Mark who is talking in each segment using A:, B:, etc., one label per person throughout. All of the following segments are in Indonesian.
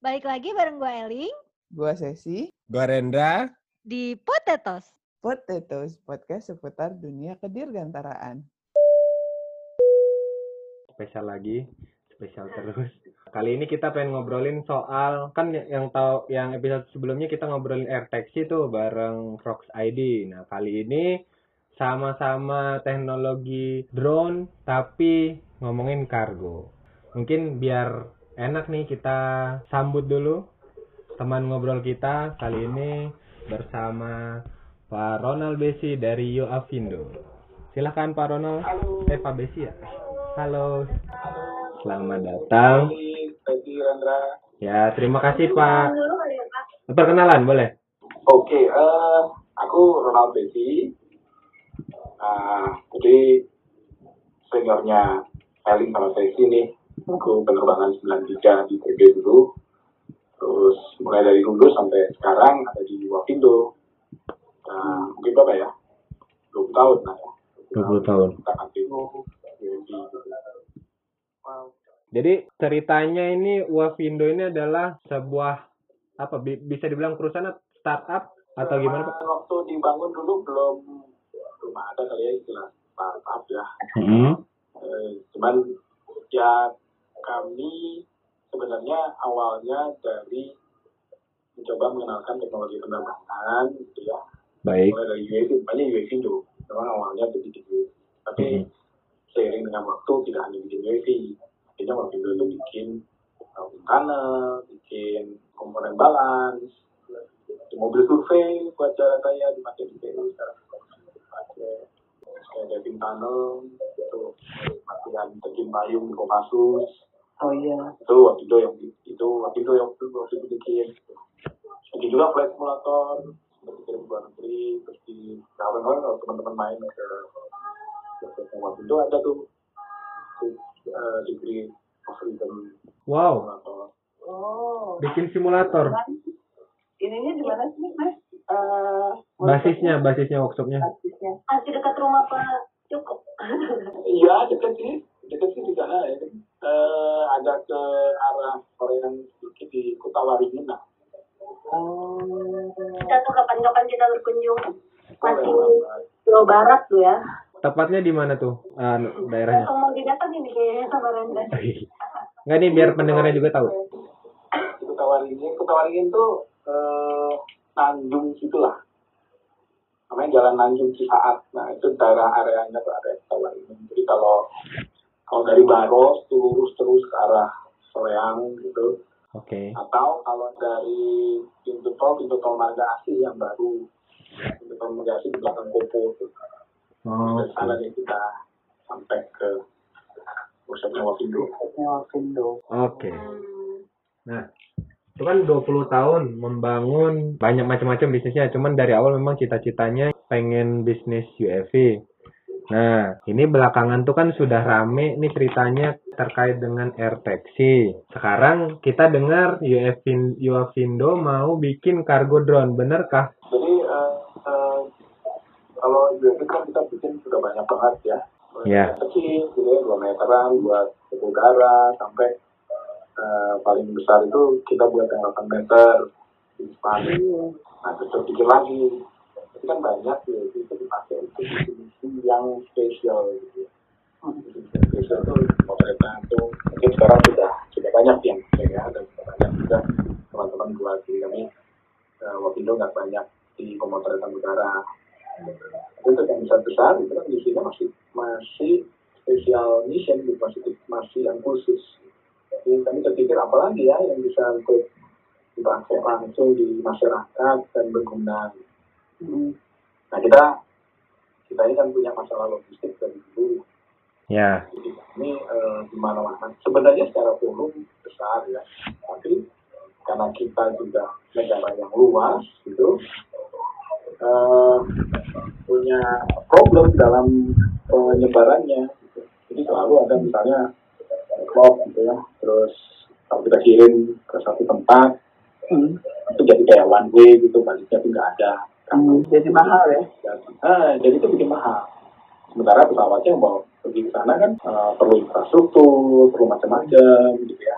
A: Balik lagi bareng gue Eling
B: Gua Sesi,
C: Gua Rendra.
A: di Potatoes.
B: Potatoes, podcast seputar dunia kedirgantaraan.
C: Spesial lagi, spesial terus. Kali ini kita pengen ngobrolin soal kan yang tahu yang episode sebelumnya kita ngobrolin air taxi tuh bareng Rox ID. Nah, kali ini sama-sama teknologi drone tapi ngomongin kargo. Mungkin biar enak nih kita sambut dulu teman ngobrol kita kali ini bersama Pak Ronald Besi dari Yo Avindo. Silahkan Pak Ronald. Eh Pak Besi ya. Halo. Selamat datang.
D: Rendra.
C: Ya, terima kasih Pak. Perkenalan boleh?
D: Oke, eh, aku Ronald Besi. Nah, jadi seniornya Eling sama Sesi nih. Aku penerbangan 93 di TB dulu. Terus mulai dari dulu sampai sekarang ada di Wapindo. Nah, mungkin berapa ya? 20 tahun lah ya.
C: 20 tahun. Jadi ceritanya ini Wavindo ini adalah sebuah apa bi- bisa dibilang perusahaan startup atau gimana Pak?
D: Waktu dibangun dulu belum belum ada kali ya istilah startup ya.
C: Hmm.
D: Eh, cuman ya kami sebenarnya awalnya dari mencoba mengenalkan teknologi penerbangan gitu ya.
C: Baik.
D: mulai dari UAV banyak UAV dulu memang awalnya itu bikin UAV tapi
C: Mhm.
D: seiring dengan waktu tidak hanya bikin UAV akhirnya waktu itu itu bikin uh, tunnel bikin komponen balance di mobil survei buat jalan raya dipakai di PU sekarang kayak diving tunnel itu latihan terjun payung di Kopassus
B: Oh iya.
D: itu waktu itu yang itu waktu itu yang waktu itu bikin jadi juga flight simulator dikirim ke luar negeri terus di kawan-kawan kalau teman-teman main ke waktu itu ada tuh di- eh, degree of freedom
C: Wow,
D: simulator
E: Oh,
C: bikin simulator.
E: ininya di mana sih, Mas? Eh,
C: Basisnya, basisnya workshopnya.
E: basisnya. Masih dekat rumah Pak Cukup.
D: iya dekat sih dekat sih di sana ya Eh, ada ke arah Korean sedikit di Kota Waringin lah
E: kita tuh kapan-kapan kita berkunjung. Masih
D: Korea.
E: Jawa Barat tuh ya.
C: Tepatnya di mana tuh ah, daerahnya?
E: Langsung mau didatang ini kayaknya sama Renda.
C: Enggak nih biar pendengarnya juga tahu.
D: di Kota Waringin. Kota Waringin tuh eh, Tanjung situlah. Namanya Jalan Tanjung Cisaat. Nah itu daerah areanya tuh area Kota Waringin. Jadi kalau kalau dari Baros lurus terus ke arah Soreang gitu.
C: Oke.
D: Atau kalau dari pintu tol, pintu tol Naga Asih yang baru. Pintu tol Naga Asih di belakang Kopo. Tuh.
C: Oh,
D: Dari sana kita sampai ke workshopnya Wapindo.
C: Oke. Nah, itu kan 20 tahun membangun banyak macam-macam bisnisnya. Cuman dari awal memang cita-citanya pengen bisnis UAV. Nah, ini belakangan tuh kan sudah rame nih ceritanya terkait dengan air taxi. Sekarang kita dengar UAV UAVindo mau bikin cargo drone, bener kah?
D: Jadi eh, eh, kalau UAV kan kita bikin sudah banyak banget ya.
C: Iya.
D: dari Kecil, gitu ya, 2 meteran buat ke udara sampai eh, paling besar itu kita buat yang 8 meter di depan. Nah, terus pikir lagi. Itu kan banyak UAV itu dipakai itu definisi yang spesial gitu ya. Spesial itu motornya itu mungkin sekarang sudah sudah banyak yang ya dan sudah banyak juga teman-teman buat diri kami uh, Wapindo nggak banyak di pemotretan udara. Untuk yang besar besar itu kan isinya masih masih spesial mission masih masih yang khusus. Jadi kami terpikir apalagi ya yang bisa untuk dipakai langsung di masyarakat dan berguna. Nah kita kita ini kan punya masalah logistik dari dulu.
C: Ya.
D: Jadi kami eh, di mana-mana sebenarnya secara volume besar ya, tapi karena kita juga negara yang luas gitu eh, punya problem dalam penyebarannya gitu. jadi selalu ada misalnya klop gitu ya terus kalau kita kirim ke satu tempat itu jadi kayak one way gitu baliknya tuh nggak ada
B: jadi mahal ya?
D: ah, jadi itu bikin mahal sementara pesawatnya mau pergi ke sana kan eh, perlu infrastruktur perlu macam-macam gitu ya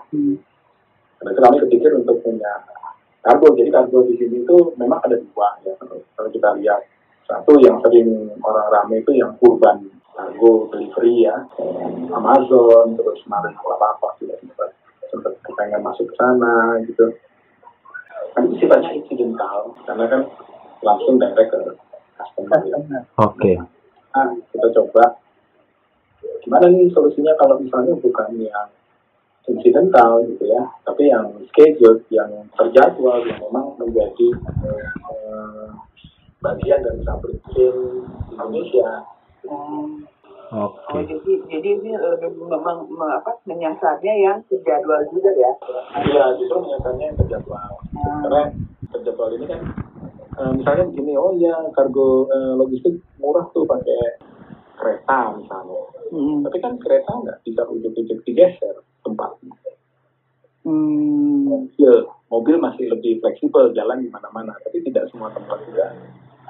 D: Karena itu kami kepikir untuk punya kargo. Jadi kargo di sini itu memang ada dua ya. Kalau kita lihat satu yang sering orang rame itu yang urban kargo delivery ya, Amazon terus kemarin apa apa juga sempat sempat kepengen masuk ke sana gitu. Kan itu sifatnya incidental karena kan langsung direct ke customer. ya.
C: Oke.
D: Nah, kita coba gimana nih solusinya kalau misalnya bukan yang incidental gitu ya, tapi yang scheduled, yang terjadwal, yang memang menjadi eh, bagian dari supply chain Indonesia.
E: Hmm. Oh,
C: Oke.
E: jadi jadi ini lebih memang me- apa menyasarnya yang terjadwal juga ya.
D: Iya, justru nyatanya yang terjadwal. Karena terjadwal ini kan, eh, misalnya begini, oh ya kargo eh, logistik murah tuh pakai kereta misalnya.
E: Hmm.
D: Tapi kan kereta nggak bisa ujuk-ujuk digeser tempatnya.
E: Hmm.
D: mobil mobil masih lebih fleksibel jalan di mana-mana tapi tidak semua tempat juga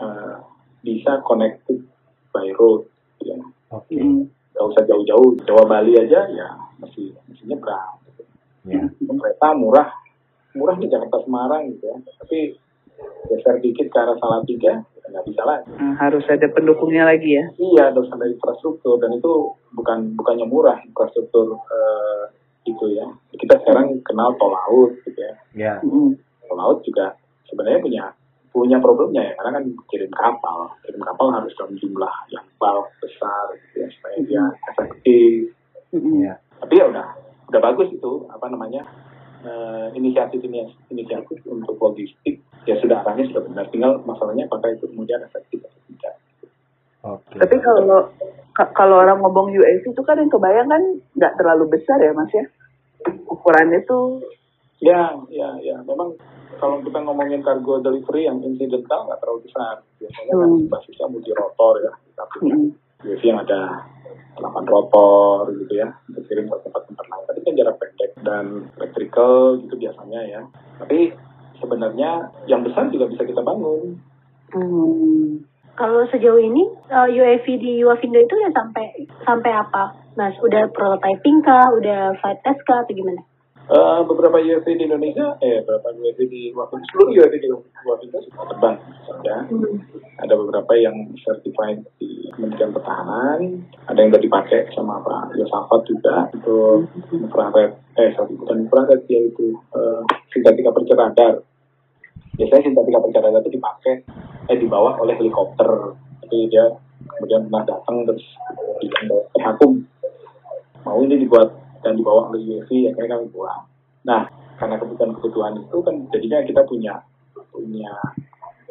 D: eh, bisa connected by road ya
C: Oke.
E: Hmm.
D: nggak usah jauh-jauh Jawa Bali aja ya masih masih nyebrang
C: Ya.
D: kereta murah murah di Jakarta Semarang gitu ya tapi geser dikit ke arah Salatiga ya nggak bisa lagi
E: Nah, harus ada pendukungnya lagi ya.
D: iya harus ada infrastruktur dan itu bukan bukannya murah infrastruktur eh, itu ya kita sekarang kenal tol laut gitu ya
C: Ya.
E: Hmm.
D: Tol laut juga sebenarnya punya punya problemnya ya karena kan kirim kapal kirim kapal harus dalam jumlah yang bulk besar gitu ya supaya dia efektif
E: Hmm.
C: Ya.
D: tapi ya udah udah bagus itu apa namanya eh, inisiatif ini inisiatif untuk logistik ya sudah arahnya sudah benar tinggal masalahnya apakah itu kemudian efektif atau tidak
C: Oke.
E: Tapi kalau ka- kalau orang ngomong US itu kan yang kebayang kan nggak terlalu besar ya mas ya. Ukurannya tuh
D: ya ya ya memang kalau kita ngomongin cargo delivery yang incidental nggak terlalu besar biasanya kan
E: Hmm.
D: basisnya multi rotor ya tapi
E: hmm.
D: UAV yang ada 8 rotor gitu ya untuk kirim ke tempat-tempat lain. Tapi kan jarak pendek dan electrical gitu biasanya ya. Tapi sebenarnya yang besar juga bisa kita bangun.
E: Hmm.
A: Kalau sejauh ini eh, UAV di Wafindo itu udah sampai sampai apa, Mas? Udah prototyping kah? Udah flight test kah? Atau gimana?
D: Eh, beberapa UAV di Indonesia, eh beberapa UAV di Wafindo, seluruh UAV di Wafindo sudah terbang. Ya. Ada beberapa yang certified di Kementerian Pertahanan, ada yang udah dipakai sama Pak Yosafat juga untuk infrared, eh sorry bukan infrared ya itu eh, sintetika aperture radar. Biasanya sintetika aperture radar itu dipakai, eh dibawa oleh helikopter, tapi dia kemudian pernah datang terus bahwa eh aku mau ini dibuat dan dibawa oleh UAV ya kayak kami buat. Nah karena kebutuhan-kebutuhan itu kan jadinya kita punya punya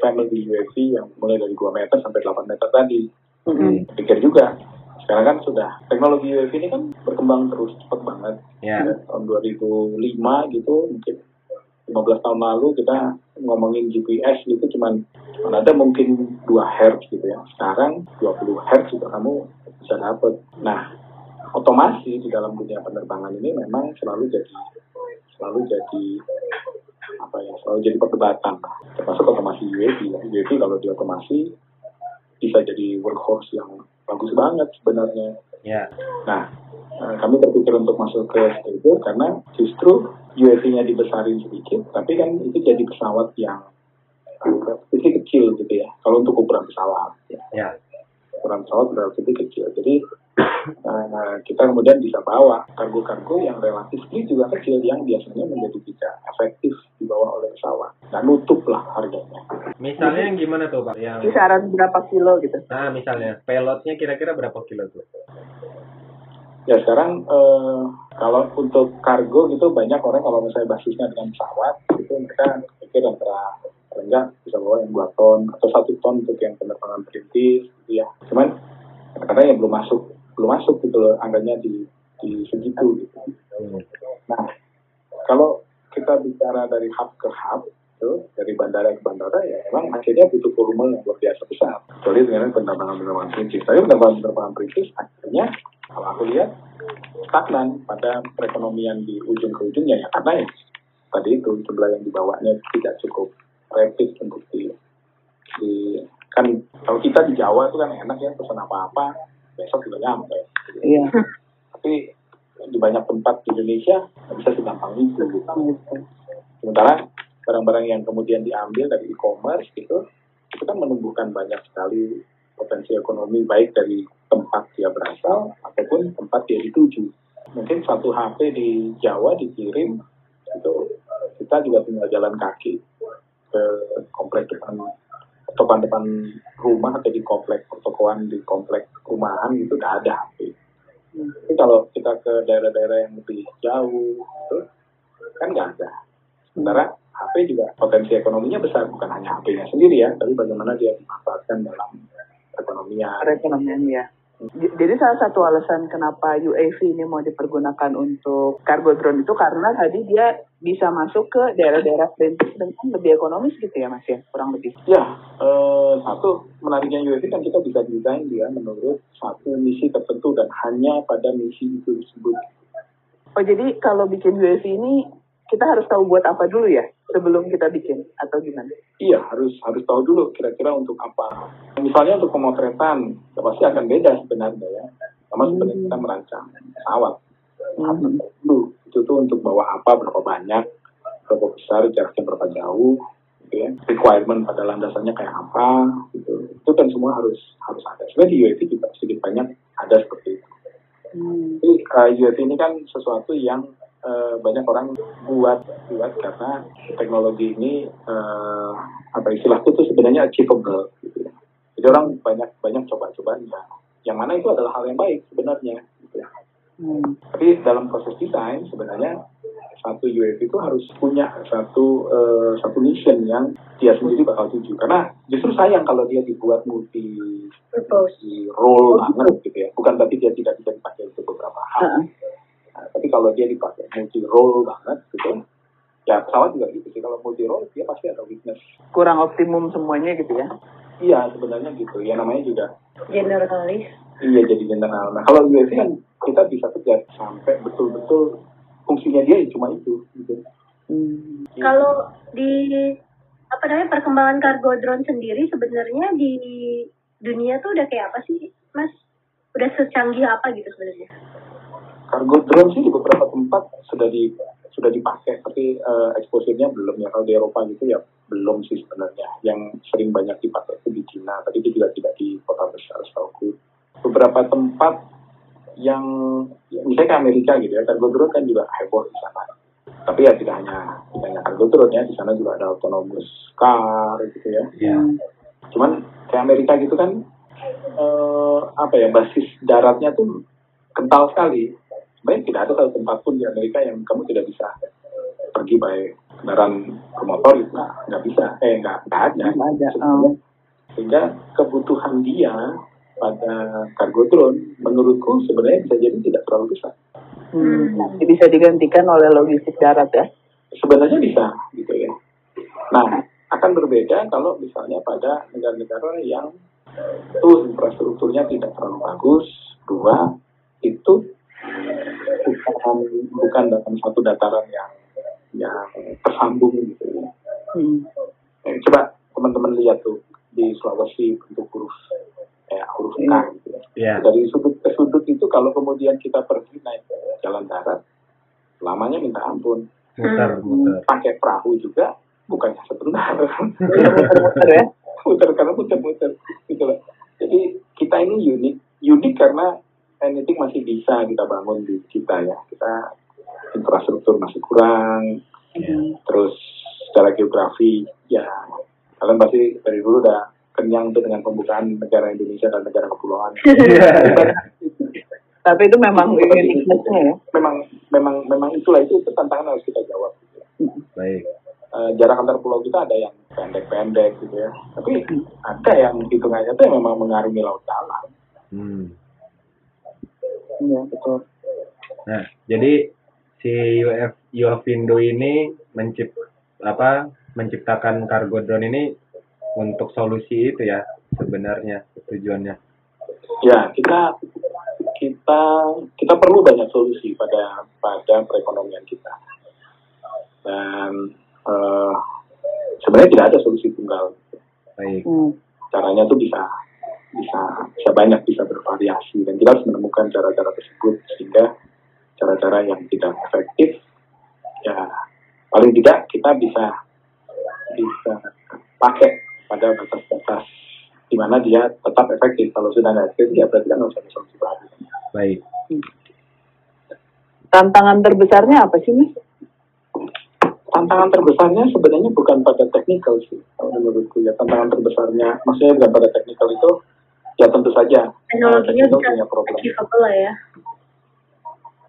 D: family UAV yang mulai dari 2 meter sampai 8 meter tadi.
E: Hmm.
D: Pikir juga sekarang kan sudah teknologi UAV ini kan berkembang terus cepat banget.
C: Ya.
D: Tahun 2005 gitu mungkin 15 tahun lalu kita ngomongin GPS itu cuman cuman ada mungkin 2 Hz gitu ya. Sekarang 20 Hz juga kamu bisa dapat. Nah, otomasi di dalam dunia penerbangan ini memang selalu jadi selalu jadi apa ya selalu jadi perdebatan termasuk otomasi UAV ya. UAV kalau diotomasi bisa jadi workhorse yang bagus banget sebenarnya
C: Ya.
D: Nah, eh, kami terpikir untuk masuk ke situ karena justru UAV-nya dibesarin sedikit, tapi kan itu jadi pesawat yang relatif kecil gitu ya. Kalau untuk ukuran pesawat, ya.
C: Ya.
D: ukuran pesawat relatif kecil. Jadi eh, kita kemudian bisa bawa kargo-kargo yang relatif juga kecil yang biasanya menjadi tidak efektif dibawa oleh pesawat. Dan nutup lah harganya.
C: Misalnya yang gimana tuh Pak? Yang
E: Kisaran berapa kilo gitu?
C: Nah, misalnya payloadnya kira-kira berapa kilo tuh?
D: Ya sekarang eh, kalau untuk kargo gitu banyak orang kalau misalnya basisnya dengan pesawat itu mereka pikir antara enggak bisa bawa yang 2 ton atau satu ton untuk yang penerbangan perintis gitu ya. Cuman kadang-kadang yang belum masuk belum masuk gitu loh angkanya di di segitu gitu.
C: Hmm.
D: Nah kalau kita bicara dari hub ke hub itu dari bandara ke bandara ya memang akhirnya butuh volume yang luar biasa besar. Kecuali dengan penerbangan-penerbangan perintis. Tapi penerbangan-penerbangan perintis akhirnya kalau aku lihat stagnan pada perekonomian di ujung ke ujungnya ya karena ya tadi itu jumlah yang dibawanya tidak cukup rapid untuk di, di kan kalau kita di Jawa itu kan enak ya pesan apa-apa besok juga nyampe
E: Iya.
D: tapi di banyak tempat di Indonesia nggak bisa segampang itu gitu.
E: Gitu.
D: Sementara barang-barang yang kemudian diambil dari e-commerce gitu, itu kan menumbuhkan banyak sekali potensi ekonomi baik dari tempat dia berasal ataupun tempat dia dituju. Mungkin satu HP di Jawa dikirim itu kita juga tinggal jalan kaki ke komplek depan tokoan depan rumah atau di komplek pertokoan di komplek rumahan gitu udah ada HP. Tapi kalau kita ke daerah-daerah yang lebih jauh itu kan nggak ada. Sementara HP juga potensi ekonominya besar, bukan hanya HP-nya sendiri ya, tapi bagaimana dia dimanfaatkan dalam perekonomian.
E: perekonomian ya. Jadi salah satu alasan kenapa UAV ini mau dipergunakan untuk cargo drone itu karena tadi dia bisa masuk ke daerah-daerah perintis dengan lebih ekonomis gitu ya mas ya kurang lebih.
D: Ya, eh, satu menariknya UAV kan kita bisa desain dia menurut satu misi tertentu dan hanya pada misi itu disebut.
E: Oh jadi kalau bikin UAV ini kita harus tahu buat apa dulu ya sebelum kita bikin atau gimana?
D: Iya, harus harus tahu dulu kira-kira untuk apa. Misalnya untuk pemotretan, ya pasti akan beda sebenarnya ya. Sama sebenarnya kita merancang pesawat.
E: Hmm.
D: dulu? Itu tuh untuk bawa apa, berapa banyak, berapa besar, jaraknya berapa jauh, gitu ya. Requirement pada landasannya kayak apa, gitu. Itu kan semua harus harus ada. Sebenarnya di UAV juga sedikit banyak ada seperti itu.
E: Hmm.
D: Jadi uh, UAV ini kan sesuatu yang uh, banyak orang buat buat karena teknologi ini uh, apa istilahku itu sebenarnya achievable gitu ya. Jadi orang banyak banyak coba-cobanya. Yang mana itu adalah hal yang baik sebenarnya. Gitu ya.
E: Hmm.
D: Tapi dalam proses desain sebenarnya satu UAV itu harus punya satu uh, satu mission yang dia sendiri bakal tuju. Karena justru sayang kalau dia dibuat multi multi role banget gitu ya. Bukan berarti dia tidak bisa dipakai untuk beberapa hal.
E: Heeh.
D: Nah, tapi kalau dia dipakai multi role banget gitu, ya pesawat juga gitu sih. Kalau multi role dia pasti ada weakness.
E: Kurang optimum semuanya gitu ya.
D: Iya sebenarnya gitu. Ya namanya juga
A: Generalis.
D: iya jadi general. Nah kalau UAV kan kita bisa kejar sampai betul-betul fungsinya dia ya cuma itu gitu.
E: Hmm.
A: Kalau di apa namanya perkembangan cargo drone sendiri sebenarnya di dunia tuh udah kayak apa sih, Mas? Udah secanggih apa gitu sebenarnya?
D: Cargo drone sih di beberapa tempat sudah di sudah dipakai, tapi eh, exposure-nya belum ya. Kalau di Eropa gitu ya belum sih sebenarnya. Yang sering banyak dipakai itu di Cina, tapi itu juga tidak di kota besar setahu Beberapa tempat yang ya, misalnya ke Amerika gitu ya, cargo drone kan juga heboh di sana. Tapi ya tidak hanya tidak hanya cargo drone ya, di sana juga ada autonomous car gitu ya.
C: Iya.
D: Cuman kayak Amerika gitu kan eh, apa ya basis daratnya tuh kental sekali. Sebenarnya tidak ada satu tempat pun di Amerika yang kamu tidak bisa pergi pakai kendaraan bermotor itu nggak nggak bisa, eh nggak nggak ada.
E: Nggak ada, oh.
D: Sehingga kebutuhan dia pada cargo drone menurutku sebenarnya bisa jadi tidak terlalu besar.
E: Hmm. Nanti bisa digantikan oleh logistik darat ya.
D: Sebenarnya bisa gitu ya. Nah, akan berbeda kalau misalnya pada negara-negara yang tuh infrastrukturnya tidak terlalu bagus. Dua, itu bukan bukan dalam satu dataran yang yang tersambung gitu ya.
E: Hmm.
D: Eh, coba teman-teman lihat tuh di Sulawesi bentuk huruf kayak huruf K gitu ya.
C: Iya.
D: Dari sudut ke sudut itu kalau kemudian kita pergi naik jalan darat, lamanya minta ampun.
C: Muter, muter.
D: Pakai perahu juga bukannya sebentar.
E: Bisa muter-muter ya.
D: muter karena muter-muter gitu loh. Jadi kita ini unik, unik karena anything masih bisa kita bangun di kita ya. Kita infrastruktur masih kurang,
E: Hmm.
D: terus secara geografi ya kalian pasti dari dulu udah kenyang tuh dengan pembukaan negara Indonesia dan negara kepulauan.
E: Tapi itu memang uniqueness-nya ya.
D: memang memang memang itulah itu, itu tantangan harus kita jawab. Gitu ya.
C: Baik.
D: Eh, jarak antar pulau kita ada yang pendek-pendek gitu ya, tapi ada yang hitungannya tuh yang memang mengarungi laut dalam.
C: Hmm.
E: Iya, betul.
C: Nah, jadi si UF Yofindo ini mencipt apa menciptakan cargo drone ini untuk solusi itu ya sebenarnya tujuannya.
D: Ya kita kita kita perlu banyak solusi pada pada perekonomian kita dan eh, sebenarnya tidak ada solusi tunggal.
C: Baik.
E: Hmm.
D: Caranya tuh bisa bisa bisa banyak bisa bervariasi dan kita harus menemukan cara-cara tersebut sehingga cara-cara yang tidak efektif ya paling tidak kita bisa bisa pakai pada batas-batas di mana dia tetap efektif kalau sudah nggak efektif ya berarti kan harus ada solusi baru
C: Baik.
E: Tantangan terbesarnya apa sih, Mas?
D: tantangan terbesarnya sebenarnya bukan pada teknikal sih kalau menurutku ya tantangan terbesarnya maksudnya bukan pada teknikal itu ya tentu saja
A: Teknologinya bisa
D: punya problem
A: achievable lah ya.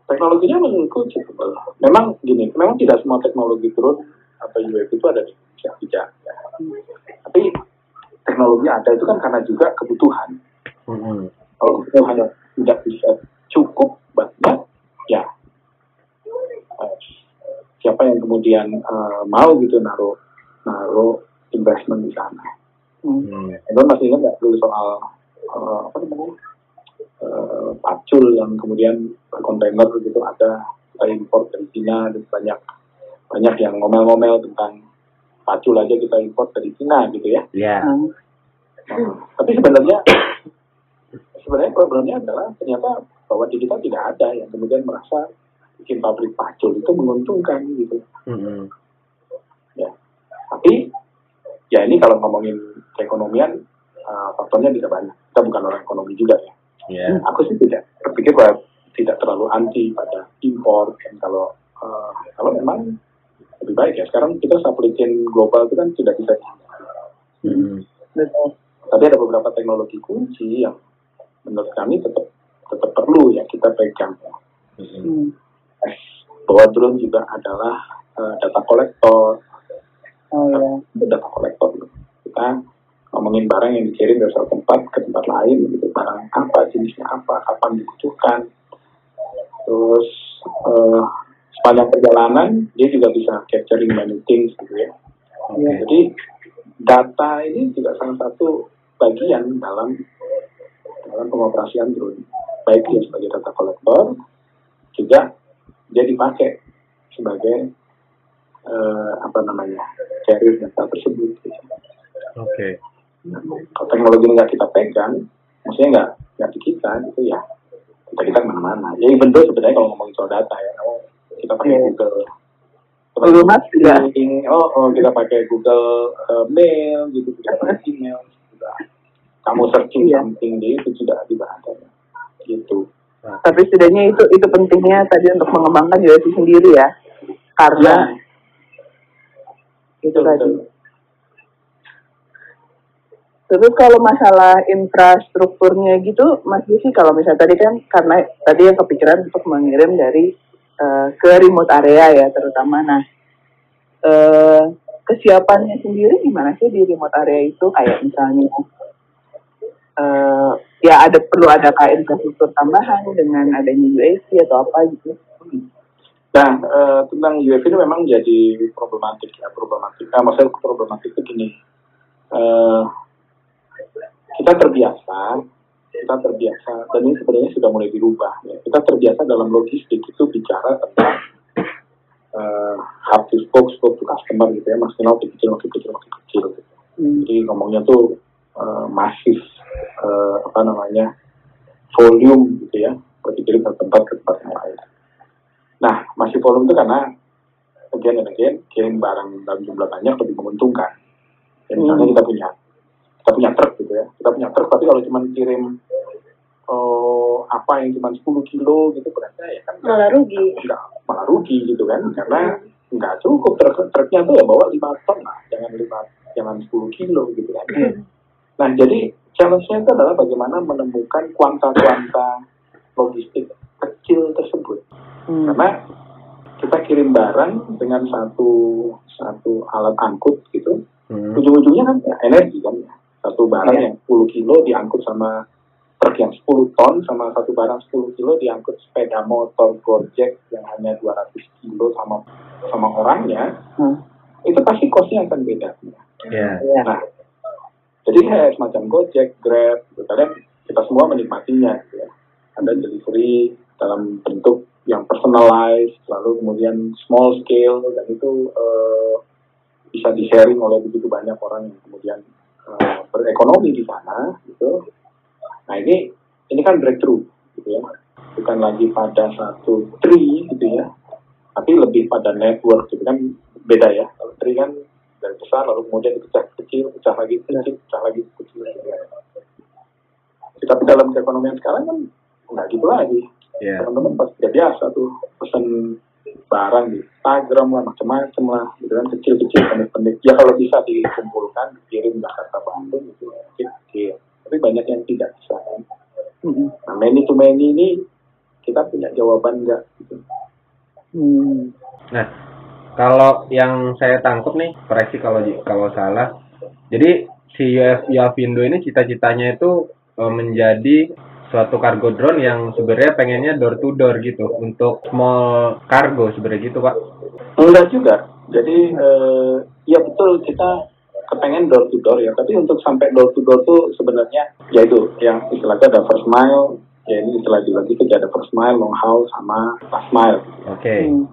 D: teknologinya menurutku achievable memang gini memang tidak semua teknologi drone atau UAV itu ada di Indonesia tidak ya. tapi teknologi ada itu kan karena juga kebutuhan
C: Mhm.
D: kalau kebutuhannya tidak bisa cukup banyak ya eh, siapa yang kemudian eh, mau gitu naruh naruh investment di sana
E: Hmm.
C: Hmm.
D: itu masih ingat nggak dulu soal eh, apa namanya eh, pacul yang kemudian berkontainer gitu ada kita import dari Cina dan banyak banyak yang ngomel-ngomel tentang pacul aja kita import dari Cina gitu ya
C: Ya.
E: Hmm.
D: Nah, tapi sebenarnya sebenarnya problemnya adalah ternyata bahwa di kita tidak ada yang kemudian merasa bikin pabrik pacul itu menguntungkan gitu.
C: Mhm.
D: Ya. Tapi ya ini kalau ngomongin keekonomian uh, faktornya bisa banyak. Kita bukan orang ekonomi juga ya.
C: Ya.
D: Aku sih tidak berpikir bahwa tidak terlalu anti pada impor dan kalau uh, kalau memang lebih baik ya. Sekarang kita supply chain global itu kan tidak bisa.
E: Betul.
D: tapi ada beberapa teknologi kunci yang menurut kami tetap tetap perlu ya kita pegang.
C: Mhm.
E: Hmm.
D: bahwa drone juga adalah eh, data kolektor
E: Oh ya.
D: itu data kolektor loh. kita ngomongin barang yang dikirim dari satu tempat ke tempat lain gitu barang apa jenisnya apa kapan dibutuhkan terus eh, sepanjang perjalanan dia juga bisa capturing many things gitu ya
C: Oke.
D: Jadi data ini juga salah satu bagian dalam dalam pengoperasian drone. Baik dia sebagai data kolektor, juga dia dipakai sebagai eh, apa namanya carrier data tersebut.
C: Oke.
D: Kalau teknologi ini nggak kita pegang, maksudnya nggak nggak di kita, gitu ya kita kita ke mana-mana. Ya even though sebenarnya kalau ngomongin soal data ya, oh, kita pakai
E: Iya.
D: Google.
E: Google Maps juga.
D: Oh, oh, kita pakai Google eh, Mail gitu, kita pakai email. Juga. Kamu searching
E: Iya.
D: something di itu sudah ada. Gitu.
E: Tapi setidaknya itu itu pentingnya tadi untuk mengembangkan UFC sendiri ya. Karena itu
D: Betul,
E: tadi.
D: betul.
E: Terus kalau masalah infrastrukturnya gitu, Mas Gizi kalau misalnya tadi kan karena tadi yang kepikiran untuk mengirim dari eh, ke remote area ya terutama. Nah, eh, kesiapannya sendiri gimana sih di remote area itu? Kayak misalnya eh, ya ada perlu ada kayak infrastruktur tambahan dengan adanya UAV atau apa gitu.
D: Nah, eh, tentang UAV ini memang jadi problematik ya, problematik. Nah, maksudnya problematik itu gini. Eh, kita terbiasa, kita terbiasa, dan ini sebenarnya sudah mulai dirubah. Ya. Kita terbiasa dalam logistik itu bicara tentang eh, hub to spoke, spoke to customer gitu ya, maksimal makin kecil, makin kecil, makin kecil. Gitu.
E: Hmm.
D: Jadi ngomongnya tuh eh, masif, eh, apa namanya, volume gitu ya, pergi dari tempat ke tempat yang lain. Nah, masih volume itu karena again and again kirim barang dalam jumlah banyak lebih menguntungkan. Ya, misalnya kita punya kita punya truk gitu ya, kita punya truk tapi kalau cuma kirim oh, apa yang cuma 10 kilo gitu berarti ya kan
A: Malah rugi.
D: nggak malah rugi gitu kan karena nggak cukup truk truknya tuh ya bawa 5 ton lah jangan lima jangan 10 kilo gitu kan nah jadi challenge-nya itu adalah bagaimana menemukan kuanta-kuanta logistik kecil tersebut
E: Hmm.
D: karena kita kirim barang dengan satu satu alat angkut gitu
C: Mhm.
D: ujung-ujungnya kan ya, energi kan ya. Satu barang
E: Iya.
D: yang 10 kilo diangkut sama truk yang 10 ton sama satu barang 10 kilo diangkut sepeda motor gojek yang hanya 200 kilo sama sama orangnya
E: Hmm.
D: itu pasti costnya akan beda
C: Ya.
E: Ya.
D: nah jadi kayak semacam gojek grab gitu. kadang kita semua menikmatinya gitu ya ada delivery dalam bentuk yang personalized lalu kemudian small scale dan itu eh, bisa di sharing oleh begitu banyak orang yang kemudian eh, berekonomi di sana gitu nah ini ini kan breakthrough gitu ya bukan lagi pada satu tree gitu ya, tapi lebih pada network gitu kan beda ya. Kalau tree kan dari besar lalu kemudian dipecah kecil, pecah lagi kecil, pecah lagi kecil. Gitu ya. Tapi dalam keekonomian sekarang kan nggak gitu lagi.
C: Iya.
D: Teman-teman pasti biasa tuh pesen barang di Instagram lah macam-macam lah gitu kan kecil-kecil pendek-pendek ya kalau bisa dikumpulkan dikirim Jakarta Bandung gitu ya mungkin kecil tapi banyak yang tidak bisa kan
E: Mm-mm.
D: nah many to many ini kita punya jawaban nggak gitu
E: Hmm.
C: Nah, kalau yang saya tangkap nih, koreksi kalau kalau salah. Jadi si UF Yavindo ini cita-citanya itu eh, menjadi suatu cargo drone yang sebenarnya pengennya door to door gitu untuk small cargo sebenarnya gitu pak.
D: enggak juga jadi eh, ya betul kita kepengen door to door ya tapi untuk sampai door to door tuh sebenarnya ya itu yang istilahnya ada first mile ya ini istilah di logistik ada first mile long haul sama last mile
C: Oke.
E: Hmm.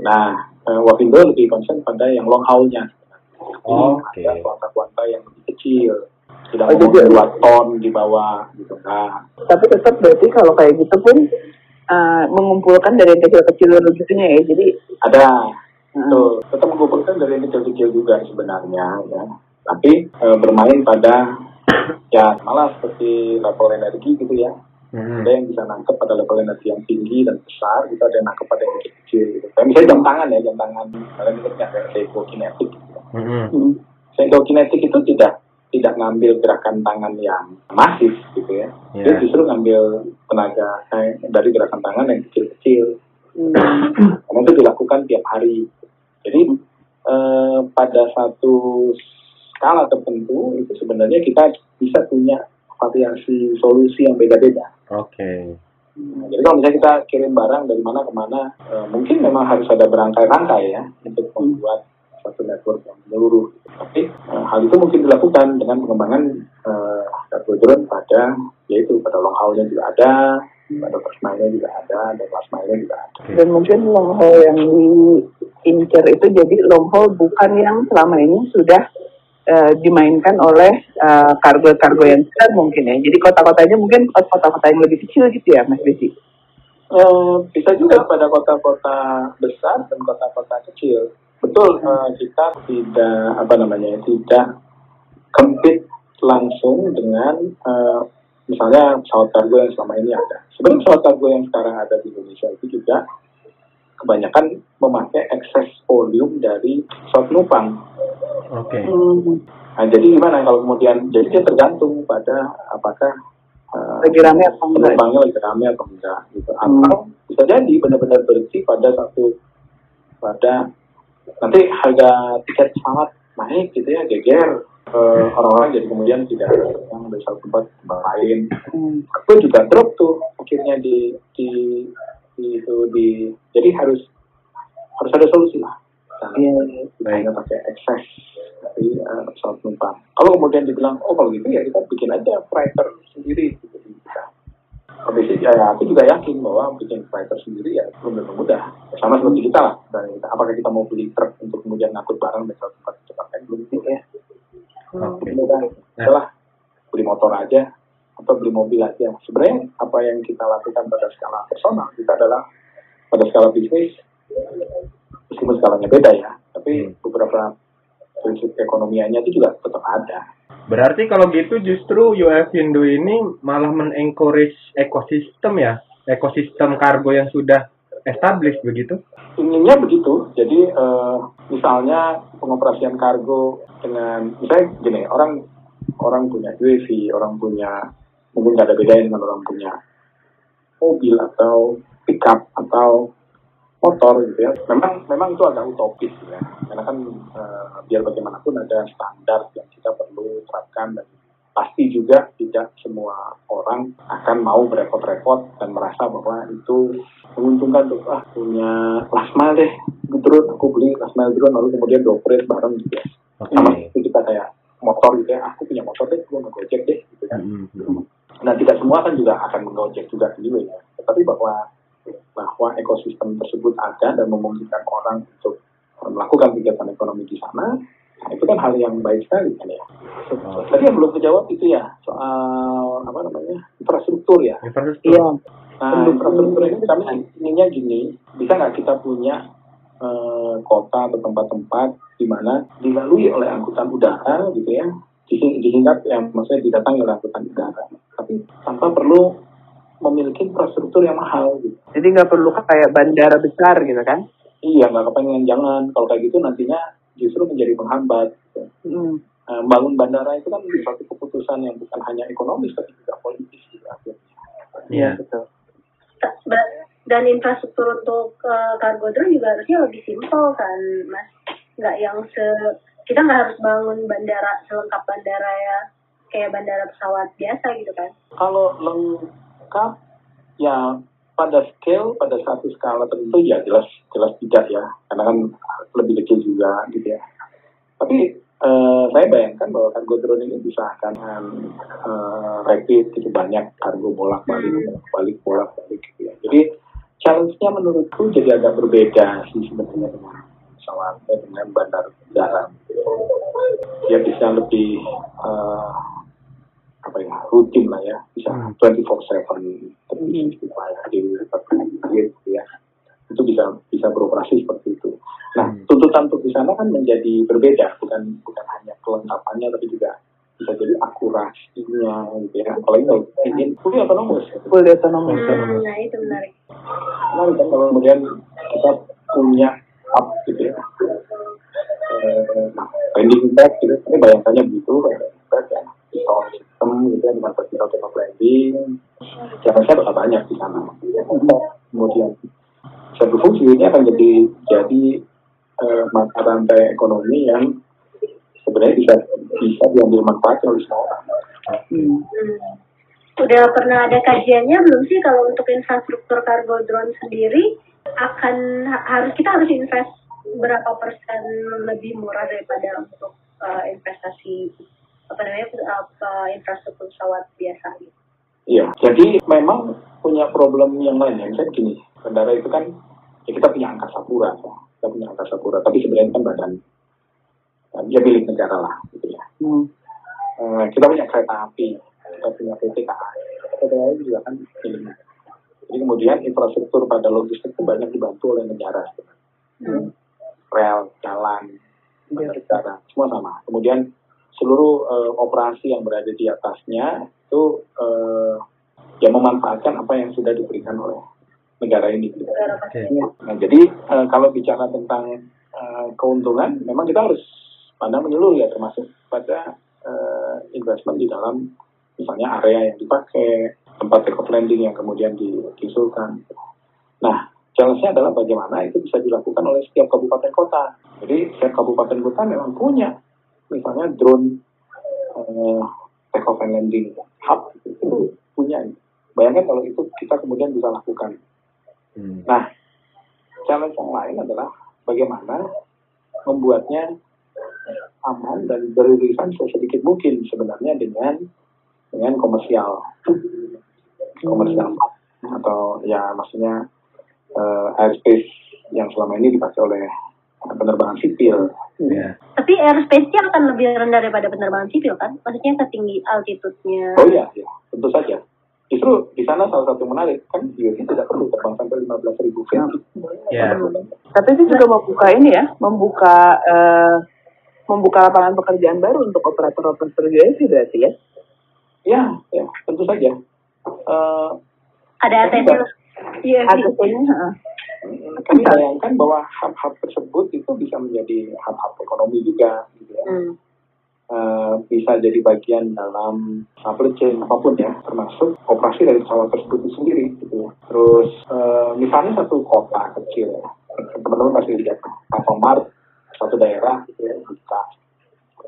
D: Nah, eh, Wapindo lebih concern pada yang long haul-nya.
C: Oke.
D: Ada kuanta-kuanta yang lebih kecil. Tidak
E: Oh,
D: mau
E: jadi-
D: dua ton di bawah gitu. Nah,
E: Tapi tetap berarti kalau kayak gitu pun uh, mengumpulkan dari yang kecil-kecil rezeki ya. Jadi
D: ada
E: uh,
D: tuh tetap mengumpulkan dari yang kecil-kecil juga sebenarnya ya. Tapi eh, bermain pada ya malah seperti level energi gitu ya.
C: Hmm.
D: Ada yang bisa nangkep pada level energi yang tinggi dan besar, gitu ada yang nangkep pada yang kecil-kecil gitu. Kayak misalnya jam tangan ya, jam tangan kalian ingat nggak kayak kinetik gitu.
C: Hmm.
E: hmm.
D: Sendokinetik itu tidak tidak ngambil gerakan tangan yang masif gitu ya.
C: Ya.
D: Dia justru ngambil tenaga eh, dari gerakan tangan yang kecil-kecil.
E: Hmm.
D: Karena itu dilakukan tiap hari. Jadi eh, pada satu skala tertentu itu sebenarnya kita bisa punya variasi solusi yang beda-beda.
C: Oke.
D: Nah, jadi kalau misalnya kita kirim barang dari mana ke mana, eh, mungkin memang harus ada berangkai-rangkai ya untuk membuat satu network yang menyeluruh. Tapi eh, hal itu mungkin dilakukan dengan pengembangan eh, cargo drone pada yaitu pada long haul-nya juga ada, pada first mile-nya juga ada, dan last mile-nya juga ada.
E: Dan mungkin long haul yang diincar itu jadi long haul bukan yang selama ini sudah uh, dimainkan oleh uh, kargo-kargo yang besar mungkin ya. Jadi kota-kotanya mungkin kota-kota yang lebih kecil gitu ya, Mas Desi.
D: Eh, bisa juga pada kota-kota besar dan kota-kota kecil. Betul, eh, kita tidak apa namanya tidak compete langsung dengan eh, misalnya pesawat kargo yang selama ini ada. Sebenarnya pesawat kargo yang sekarang ada di Indonesia itu juga kebanyakan memakai excess volume dari pesawat penumpang.
C: Oke.
D: Nah, jadi gimana kalau kemudian jadi dia tergantung pada apakah eh,
E: Lagi rame enggak?
D: penumpangnya lagi rame atau enggak gitu atau bisa jadi benar-benar berhenti pada satu pada nanti harga tiket pesawat naik gitu ya geger Eh, orang-orang jadi kemudian tidak yang dari satu tempat ke tempat lain
E: Hmm.
D: aku juga drop tuh akhirnya di di, di itu di jadi harus harus ada solusi lah Nah,
E: Iya.
D: hanya pakai excess dari eh, pesawat penumpang. Kalau kemudian dibilang, oh kalau gitu ya kita bikin aja freighter sendiri. Gitu, bisa. Tapi sih, ya, aku juga yakin bahwa bikin freighter sendiri ya belum tentu mudah. Ya, sama seperti kita lah. Dan kita, apakah kita mau beli truk untuk kemudian ngangkut barang dari satu tempat ke tempat lain belum tentu ya.
C: Oke.
D: Belum mudah. Adalah beli motor aja atau beli mobil aja. Sebenarnya apa yang kita lakukan pada skala personal kita adalah pada skala bisnis meskipun skalanya beda ya, tapi
C: Hmm.
D: beberapa prinsip ekonomianya itu juga tetap ada.
C: Berarti kalau gitu justru UF Indo ini malah men-encourage ekosistem ya, ekosistem kargo yang sudah established begitu?
D: Inginnya begitu, jadi eh, misalnya pengoperasian kargo dengan, misalnya gini, orang orang punya UAV, orang punya, mungkin nggak ada bedanya dengan orang punya mobil atau pickup atau motor gitu ya. Memang memang itu agak utopis ya, karena kan eh, biar bagaimanapun ada standar yang kita perlu terapkan dan pasti juga tidak semua orang akan mau berepot-repot dan merasa bahwa itu menguntungkan tuh ah punya mile deh drone aku beli mile drone lalu kemudian dioperate bareng gitu ya
C: Oke.
D: sama seperti kita kayak motor gitu ya aku punya motor deh gue ngegojek deh gitu kan
C: Hmm.
D: Nah, tidak semua kan juga akan mengojek juga anyway ya. Tetapi bahwa bahwa ekosistem tersebut ada dan memungkinkan orang untuk melakukan kegiatan ekonomi di sana, nah itu kan hal yang baik sekali kan ya.
C: Oh.
D: Tadi yang belum terjawab itu ya soal apa namanya infrastruktur ya.
C: Infrastruktur.
E: Iya.
D: Nah, infrastruktur ini kami inginnya gini, bisa nggak kita punya eh, kota atau tempat-tempat di mana dilalui oleh angkutan udara gitu ya, disingkat yang maksudnya didatangi oleh angkutan udara, tapi tanpa perlu memiliki infrastruktur yang mahal gitu.
E: Jadi nggak perlu kayak bandara besar gitu kan?
D: Iya, nggak kepengen jangan. Kalau kayak gitu nantinya justru menjadi penghambat. gitu.
E: Hmm.
D: Nah, bangun bandara itu kan satu keputusan yang bukan hanya ekonomis tapi juga politis gitu akhirnya.
E: Iya betul.
A: Dan infrastruktur untuk uh, cargo drone juga harusnya lebih simpel kan mas nggak yang se kita nggak harus bangun bandara selengkap bandara ya kayak bandara pesawat biasa gitu kan
D: Kalau lengkap ya pada scale pada satu skala tertentu ya jelas jelas tidak ya karena kan lebih kecil juga gitu ya. Tapi eh, saya bayangkan bahwa cargo drone ini bisa akan eh, rapid gitu banyak kargo bolak balik bolak balik bolak balik gitu ya. Jadi challenge-nya menurutku jadi agak berbeda sih sebenarnya dengan pesawat dengan bandar udara. gitu. Dia bisa lebih eh, apa ya rutin lah ya bisa 24/7 terus gitu ya itu bisa bisa beroperasi seperti itu. Nah tuntutan untuk di sana kan menjadi berbeda bukan bukan hanya kelengkapannya tapi juga bisa jadi akurasinya gitu ya. Apalagi kalau kita ingin fully otonomous. Gitu.
E: Full autonomous.
A: hmm, nah itu menarik
D: Menarik kan kalau kemudian kita punya hub gitu ya. Eh, Nah, landing pad gitu, ini bayangannya begitu, landing pad ya, sistem gitu ya, dengan vertical take off landing, jaraknya bakal banyak di sana. Kemudian satu fungsi ini akan jadi jadi eh, mata rantai ekonomi yang sebenarnya bisa bisa diambil manfaatnya oleh semua orang.
E: Hmm.
A: Hmm. Udah pernah ada kajiannya belum sih kalau untuk infrastruktur kargo drone sendiri akan ha- harus kita harus invest berapa persen lebih murah daripada untuk uh, investasi apa namanya apa infrastruktur pesawat biasa gitu.
D: Iya, jadi memang punya problem yang lain ya. Misalnya gini, bandara itu kan ya kita punya angkasa pura, ya. kita punya angkasa pura, tapi sebenarnya kan badan ya milik negara lah, gitu ya.
E: Hmm.
D: Eh, kita punya kereta api, kita punya PT KAI, PT KAI juga kan milik negara. Jadi kemudian infrastruktur pada logistik itu banyak dibantu oleh negara.
A: Hmm.
D: Rel, jalan, bandar udara, semua sama. Kemudian seluruh eh, operasi yang berada di atasnya itu eh, ya memanfaatkan apa yang sudah diberikan oleh negara ini.
A: pasti.
D: Nah, jadi eh, kalau bicara tentang eh, keuntungan, memang kita harus pandang menyeluruh ya, termasuk pada eh, investment di dalam misalnya area yang dipakai, tempat take off landing yang kemudian di- diusulkan. Nah, challenge-nya adalah bagaimana itu bisa dilakukan oleh setiap kabupaten kota. Jadi setiap kabupaten kota memang punya, misalnya drone eh, take off and landing hub itu punya. Bayangkan kalau itu kita kemudian bisa lakukan.
C: Hmm.
D: Nah, challenge yang lain adalah bagaimana membuatnya aman dan beririsan sesedikit mungkin sebenarnya dengan dengan komersial komersial atau ya maksudnya eh, airspace yang selama ini dipakai oleh penerbangan sipil.
C: Ya.
A: Tapi airspace-nya akan lebih rendah daripada penerbangan sipil kan? Maksudnya ketinggi altitude-nya.
D: Oh iya, ya, tentu saja. Justru di sana salah satu menarik kan UAV tidak perlu terbang sampai 15 ribu feet.
C: Ya.
E: Tapi itu juga membuka ini ya, membuka eh, membuka lapangan pekerjaan baru untuk operator-operator UAV berarti ya.
D: Ya, ya, tentu saja. Eh,
A: Ada ATC. Iya.
E: ATC-nya,
D: kami bayangkan bahwa hub-hub tersebut itu bisa menjadi hub-hub ekonomi juga, gitu ya.
A: Hmm.
D: Eh, bisa jadi bagian dalam supply chain apa pun ya, termasuk operasi dari pesawat tersebut itu sendiri, gitu ya. Terus eh, misalnya satu kota kecil, ya, teman-teman pasti lihat Alfamart satu daerah, gitu ya, buka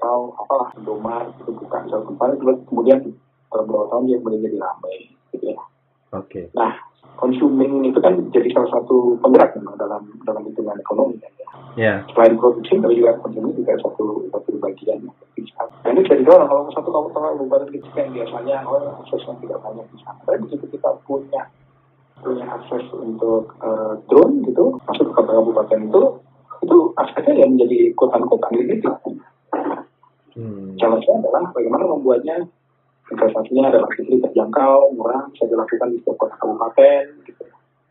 D: atau apalah Indomaret itu buka satu tempat, kemudian beberapa tahun dia kemudian jadi ramai, gitu ya.
C: Oke.
D: Nah, consuming itu kan jadi salah satu penggerak memang dalam dalam hitungan ekonomi ya.
C: Ya.
D: Selain produksi, tapi juga consuming juga satu satu bagian. Nah, ini bisa didorong kalau satu kabupaten kabupaten kecil yang biasanya oh aksesnya tidak banyak di sana. Tapi begitu kita punya punya akses untuk eh, drone gitu masuk ke kota kabupaten itu itu aksesnya yang menjadi kota-kota gitu.
C: Hmm.
D: Challenge-nya adalah bagaimana membuatnya investasinya relatif terjangkau, murah, bisa dilakukan di setiap kota kabupaten paten gitu.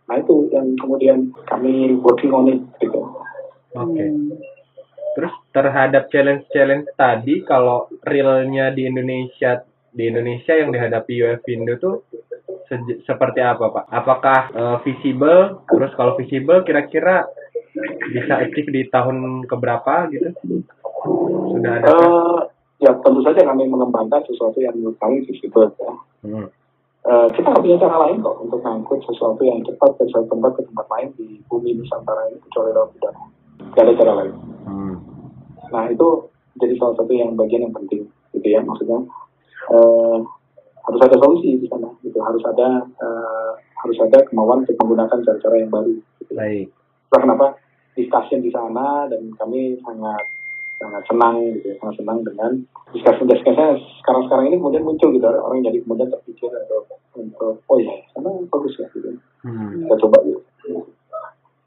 D: Nah itu yang kemudian kami working on it gitu.
C: Oke. Terus terhadap challenge-challenge tadi, kalau realnya di Indonesia di Indonesia yang dihadapi UFindo tuh se- seperti apa Pak? Apakah eh, visible? Terus kalau visible kira-kira bisa aktif di tahun keberapa gitu? Sudah ada?
D: Eh, ya tentu saja kami mengembangkan sesuatu yang menurut kami visible ya.
C: Hmm.
D: Eh, kita nggak punya cara lain kok untuk mengangkut sesuatu yang cepat dari satu tempat ke tempat lain di bumi Nusantara ini kecuali dalam bidang. Gak ada cara lain.
C: Hmm.
D: Nah itu jadi salah satu yang bagian yang penting gitu ya maksudnya eh, harus ada solusi di sana gitu harus ada eh, harus ada kemauan untuk menggunakan cara-cara yang baru. Gitu.
C: Baik.
D: Itulah kenapa discussion di sana dan kami sangat sangat senang gitu ya, sangat senang dengan discussion discussion sekarang sekarang ini kemudian muncul gitu orang jadi kemudian terpikir untuk untuk oh ya sana bagus ya gitu
C: Hmm.
D: kita coba gitu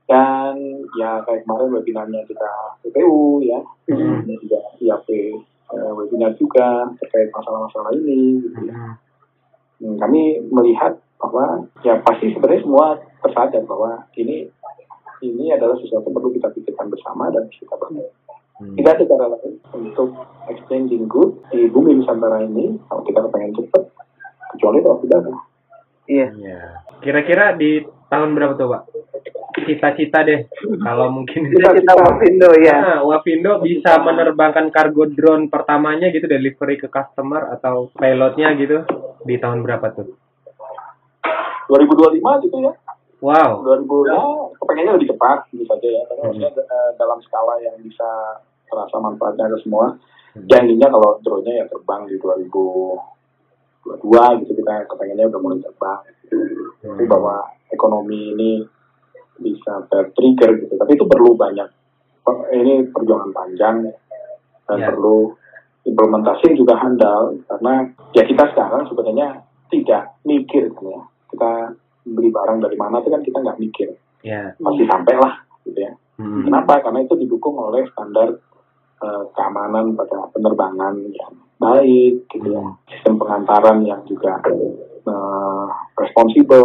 D: dan ya kayak kemarin webinarnya kita PPU ya
C: Hmm.
D: dan juga IAP eh, webinar juga terkait masalah-masalah ini gitu ya.
C: Hmm.
D: Hmm, kami melihat bahwa ya pasti sebenarnya semua tersadar bahwa ini ini adalah sesuatu yang perlu kita pikirkan bersama dan kita berdua.
C: Hmm.
D: Tidak ada cara lain untuk exchanging good di bumi Nusantara ini kalau kita pengen cepat kecuali kalau tidak ada.
E: Iya.
C: Ya. Kira-kira di tahun berapa tuh Pak? Cita-cita deh. Kalau mungkin
E: Kita kita Wafindo ya.
C: Nah, Wafindo bisa menerbangkan kargo drone pertamanya gitu delivery ke customer atau pilotnya gitu di tahun berapa tuh?
D: 2025 gitu ya.
C: Wow.
D: 2000 ya kepengennya lebih cepat gitu saja ya. Karena
C: Hmm.
D: maksudnya eh, dalam skala yang bisa terasa manfaatnya ke semua.
C: Hmm.
D: Ya intinya kalau drone-nya ya terbang di 2022 gitu kita kepengennya udah mulai terbang. Tapi
C: Hmm.
D: bahwa ekonomi ini bisa tertrigger gitu. Tapi itu perlu banyak. Ini perjuangan panjang dan
C: Ya.
D: perlu implementasi juga handal karena ya kita sekarang sebenarnya tidak mikir kan ya. Kita beli barang dari mana itu kan kita nggak mikir.
C: Ya.
D: Pasti sampai lah gitu ya.
C: Hmm.
D: Kenapa? Karena itu didukung oleh standar eh, keamanan pada penerbangan yang baik, gitu ya.
C: Hmm.
D: Sistem pengantaran yang juga eh, responsibel,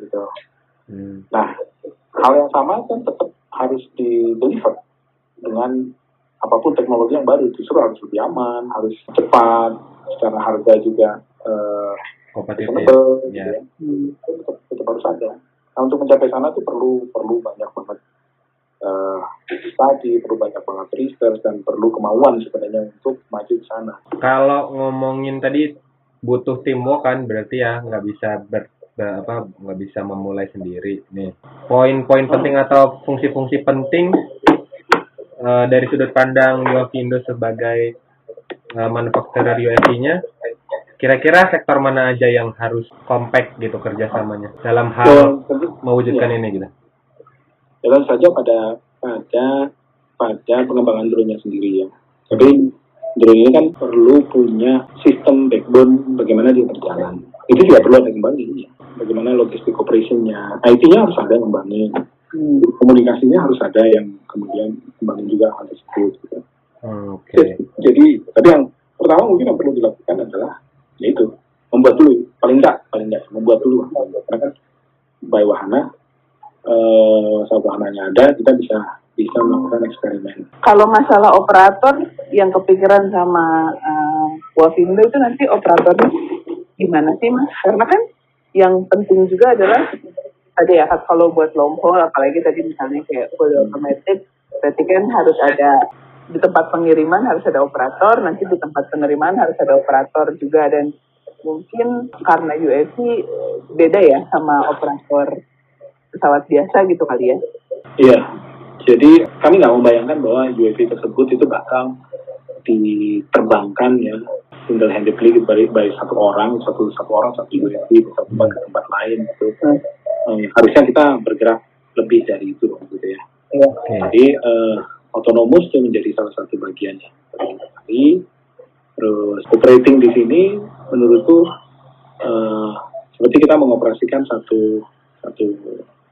D: gitu.
C: Hmm.
D: Nah, hal yang sama kan tetap harus di deliver dengan apa pun teknologi yang baru. Justru harus lebih aman, harus cepat, secara harga juga eh,
C: Kompetitif. Ya.
D: ya. Itu tetap, tetap harus ada. Nah, untuk mencapai sana tuh perlu perlu banyak banget eh studi, perlu banyak banget research dan perlu kemauan sebenarnya untuk maju ke sana.
C: Kalau ngomongin tadi butuh teamwork kan berarti ya nggak bisa ber, ber- apa nggak bisa memulai sendiri nih. Poin-poin penting atau fungsi-fungsi penting eh, dari sudut pandang Yofindo sebagai eh, manufacturer USD-nya kira-kira sektor mana aja yang harus compact gitu kerjasamanya dalam hal
D: tentu
C: mewujudkan
D: Iya.
C: ini gitu.
D: jalan saja pada pada pada pengembangan drone-nya sendiri ya. Tapi drone ini kan perlu punya sistem backbone bagaimana dia berjalan. Itu juga perlu ada kembali. Ya. Bagaimana logistik operation-nya. IT-nya harus ada yang kembali. Komunikasinya harus ada yang kemudian kembali juga hal tersebut. Gitu.
C: Hmm, Oke.
D: Jadi, jadi, tapi yang pertama mungkin yang perlu dilakukan adalah yaitu membuat dulu, paling enggak, paling enggak membuat dulu. Karena kan by wahana, eh saat wahananya ada, kita bisa bisa melakukan eksperimen.
E: Kalau masalah operator yang kepikiran sama uh, Wafindo itu nanti operatornya gimana sih mas? Karena kan yang penting juga adalah ada ya kalau buat long apalagi tadi misalnya kayak full automatic berarti kan harus ada di tempat pengiriman harus ada operator nanti di tempat penerimaan harus ada operator juga dan mungkin karena UAV beda ya sama operator pesawat biasa gitu kali ya
D: Iya, jadi kami nggak membayangkan bahwa UAV tersebut itu bakal diterbangkan ya single handedly by, by satu orang, satu satu orang satu UAV di satu tempat ke tempat lain gitu. Eh, harusnya kita bergerak lebih dari itu gitu ya.
C: Oke.
D: Jadi eh, otonomus itu menjadi salah satu bagiannya. Tapi terus operating di sini menurutku eh, seperti kita mengoperasikan satu satu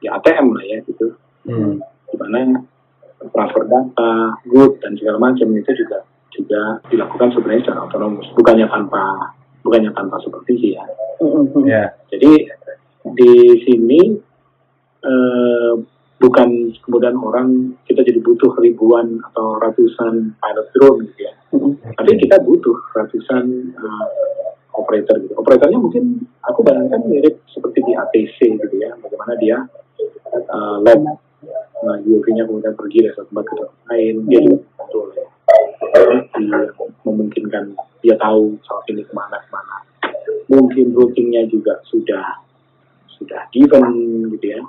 D: ya ATM lah ya gitu,
C: Hmm.
D: di mana transfer data, good dan segala macam itu juga juga dilakukan sebenarnya secara otonomus, bukannya tanpa bukannya tanpa supervisi ya.
C: Ya.
D: Jadi di sini eh, bukan kemudian orang kita jadi butuh ribuan atau ratusan pilot drone gitu ya. Tapi kita butuh ratusan eh, operator gitu. Operatornya mungkin aku bayangkan mirip seperti di ATC gitu ya. Bagaimana dia eh, lab nah, UAV-nya kemudian pergi dari satu tempat ke tempat lain. Dia juga oleh dia memungkinkan dia tahu saat ini ke mana ke mana. Mungkin routingnya juga sudah sudah given gitu ya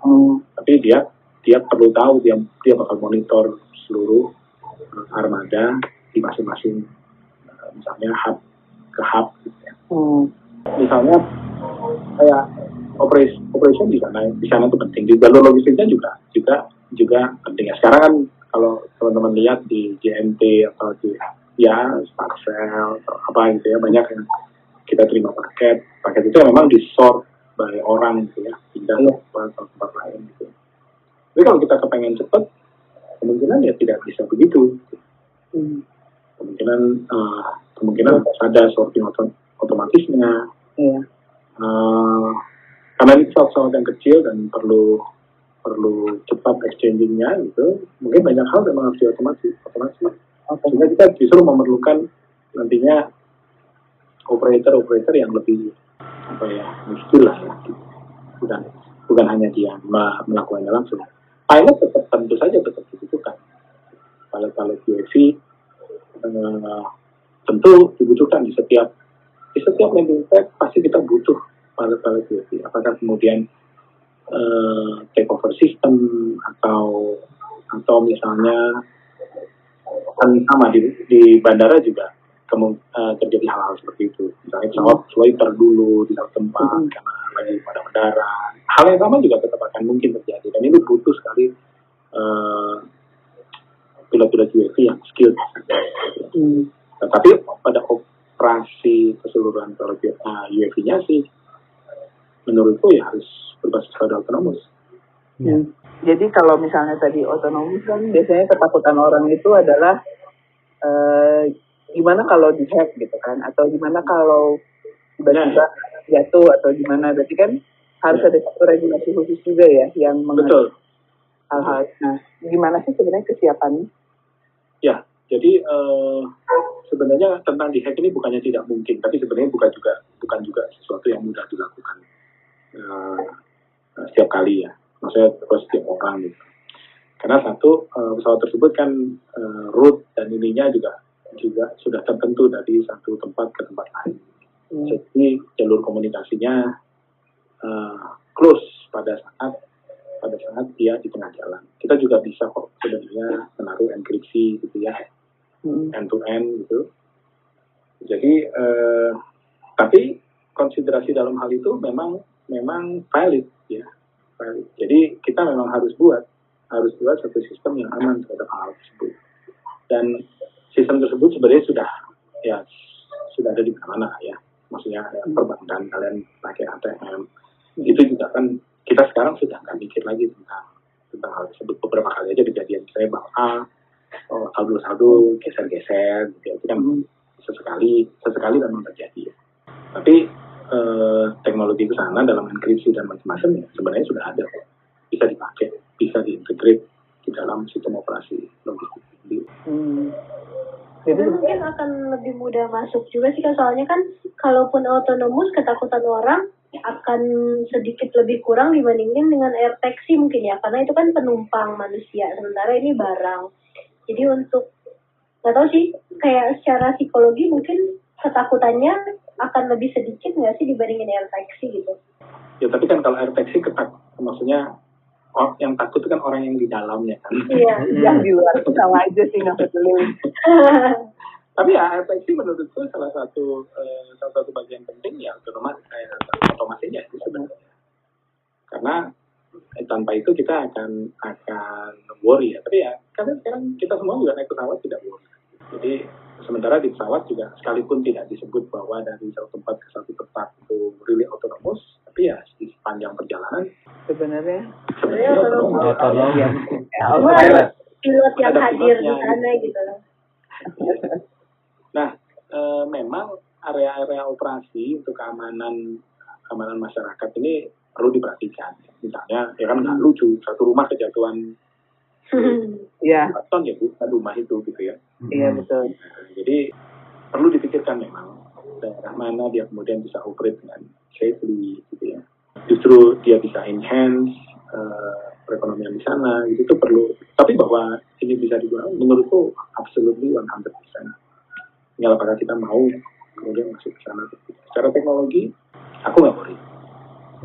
D: tapi dia dia perlu tahu dia dia bakal monitor seluruh uh, armada di masing-masing uh, misalnya hub ke hub gitu ya. misalnya kayak operation operation di sana di sana itu penting. Di jalur logistiknya juga juga juga penting. Ya sekarang kan kalau teman-teman lihat di JNT atau di ya Sparcel atau apa gitu ya banyak yang kita terima paket. Paket itu memang di sort by orang gitu ya pindah tempat, ke tempat lain gitu tapi kalau kita kepengen cepat kemungkinan ya tidak bisa begitu. Kemungkinan eh, kemungkinan ada sorting otom- otomatisnya.
E: Iya.
D: Eh, karena ini pesawat-pesawat yang kecil dan perlu perlu cepat exchangingnya gitu mungkin banyak hal memang harus diotomasi otomasi sehingga kita justru memerlukan nantinya operator-operator yang lebih apa ya skill lah ya. Bukan bukan hanya dia me- melakukannya langsung pilot tetap tentu saja tetap dibutuhkan. Pilot-pilot UAV eh, tentu dibutuhkan di setiap di setiap landing pad pasti kita butuh pilot-pilot UAV apakah kemudian eh, take over system atau atau misalnya kan sama di, di bandara juga kemu- eh, terjadi hal-hal seperti itu. Misalnya pesawat swiper dulu di satu tempat karena lagi pada mendarat hal yang sama juga tetap akan mungkin terjadi dan ini butuh sekali eh, pilot-pilot UAV yang skilled. Tetapi pada operasi keseluruhan pilot uh, UAV-nya sih menurutku ya harus berbasis pada autonomous.
E: Hmm. Jadi kalau misalnya tadi otonomis kan biasanya ketakutan orang itu adalah eh, gimana kalau dihack gitu kan? Atau gimana kalau tiba-tiba jatuh atau gimana? Berarti kan harus
D: Ya.
E: ada satu regulasi khusus juga ya yang mengatur hal-hal. Nah, gimana sih sebenarnya kesiapannya?
D: Ya, jadi eh, sebenarnya tentang di hack ini bukannya tidak mungkin, tapi sebenarnya bukan juga bukan juga sesuatu yang mudah dilakukan eh, setiap kali ya, maksudnya terus setiap orang gitu. Karena satu eh, pesawat tersebut kan eh, route dan ininya juga juga sudah tertentu dari satu tempat ke tempat lain.
E: Hmm.
D: Jadi jalur komunikasinya eh, close pada saat pada saat dia di tengah jalan. Kita juga bisa kok sebenarnya menaruh enkripsi gitu ya,
E: Hmm.
D: end to end gitu. Jadi eh, tapi konsiderasi dalam hal itu memang memang valid ya, valid. Jadi kita memang harus buat harus buat satu sistem yang aman terhadap hal tersebut. Dan sistem tersebut sebenarnya sudah ya sudah ada di mana-mana ya. Maksudnya ada perbankan kalian pakai ATM itu juga kan kita sekarang sudah nggak mikir lagi tentang tentang hal tersebut beberapa kali aja kejadian saya bahwa ah, oh, saldo-saldo geser-geser gitu ya. itu kan sesekali sesekali memang terjadi ya. Tapi eh, teknologi ke sana dalam enkripsi dan macam-macam ya sebenarnya sudah ada kok. bisa dipakai bisa diintegrate di dalam sistem operasi logistik.
E: Hmm. Jadi
A: mungkin akan lebih mudah masuk juga sih kan soalnya kan kalaupun autonomous ketakutan orang akan sedikit lebih kurang dibandingin dengan air taxi mungkin ya karena itu kan penumpang manusia sementara ini barang jadi untuk nggak tahu sih kayak secara psikologi mungkin ketakutannya akan lebih sedikit nggak sih dibandingin air taxi gitu
D: Ya tapi kan kalau air taxi ketak maksudnya oh, yang takut itu kan orang yang di dalamnya kan.
A: iya
E: yang di luar sama aja sih nggak peduli.
D: Tapi ya taxi menurutku salah satu eh, salah satu bagian penting ya otomas eh, otomasinya itu sebenarnya. Karena eh, tanpa itu kita akan akan worry ya. Tapi ya karena sekarang kita semua juga naik pesawat tidak worry. Jadi sementara di pesawat juga sekalipun tidak disebut bahwa dari satu tempat ke satu tempat itu really autonomous, tapi ya di sepanjang perjalanan
E: Sebenarnya
A: sebenarnya autonomous
C: Otonom.
E: ya,
A: pilot yang
D: Ada
A: hadir di sana gitu loh
D: Nah, eh, memang area-area operasi untuk keamanan keamanan masyarakat ini perlu diperhatikan. Misalnya, ya kan nggak lucu satu rumah kejatuhan
E: Iya,
D: empat ton ya bu, satu rumah itu gitu ya.
E: iya
C: Hmm.
E: betul.
D: Jadi perlu dipikirkan memang daerah mana dia kemudian bisa operate dengan safely gitu ya. Justru dia bisa enhance eh, perekonomian di sana gitu itu perlu. Tapi bahwa ini bisa digunakan menurutku absolutely 100%. Tinggal apakah kita mau kemudian masuk ke sana. Secara teknologi aku nggak worry.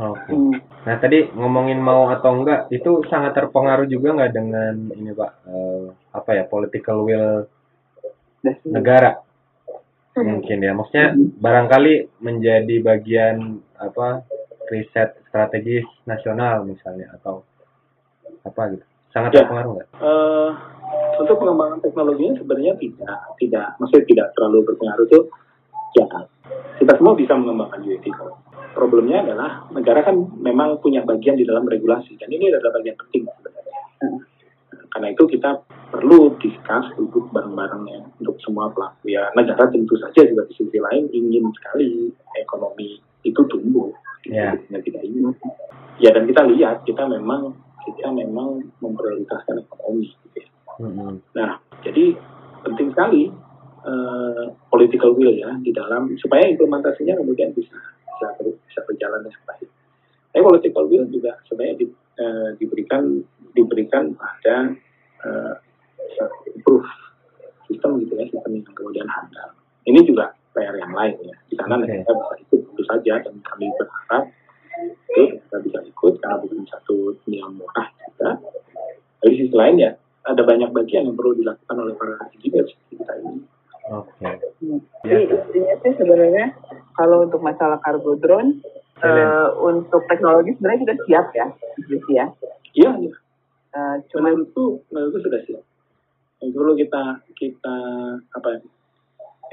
C: Oke.
E: Hmm.
C: Nah tadi ngomongin mau atau enggak itu sangat terpengaruh juga nggak dengan ini pak eh, apa ya political will negara mungkin ya maksudnya barangkali menjadi bagian apa riset strategis nasional misalnya atau apa gitu sangat
D: Ya.
C: terpengaruh nggak?
D: Eh, untuk pengembangan teknologinya sebenarnya tidak tidak maksudnya tidak terlalu berpengaruh tuh ya kita semua bisa mengembangkan UAV. Problemnya adalah negara kan memang punya bagian di dalam regulasi dan ini adalah bagian penting sebenarnya. Karena itu kita perlu discuss duduk bareng-bareng ya untuk semua pelaku ya negara tentu saja juga di sisi lain ingin sekali ekonomi itu tumbuh
C: Ya.
D: Tidak ingin ya dan kita lihat kita memang kita memang memprioritaskan ekonomi gitu ya. Nah, jadi penting sekali eh, political will ya di dalam supaya implementasinya kemudian bisa bisa, ber- bisa berjalan dengan baik. Tapi political will juga sebenarnya di- eh, diberikan diberikan pada eh, improve sistem gitu ya sistem yang kemudian handal. Ini juga PR yang lain ya. Di sana
C: Oke.
D: negara bisa ikut tentu saja dan kami berharap itu kita bisa ikut karena bukan satu yang murah juga. Dari sisi lain ya ada banyak bagian yang perlu dilakukan oleh para engineer kita ini.
C: Oke.
E: Jadi intinya sih sebenarnya kalau untuk masalah cargo drone, eh, untuk teknologi sebenarnya kita siap ya, gitu ya.
D: Iya, iya.
E: Eh, cuman
D: menurutku menurutku sudah siap. Yang dulu kita kita apa ya,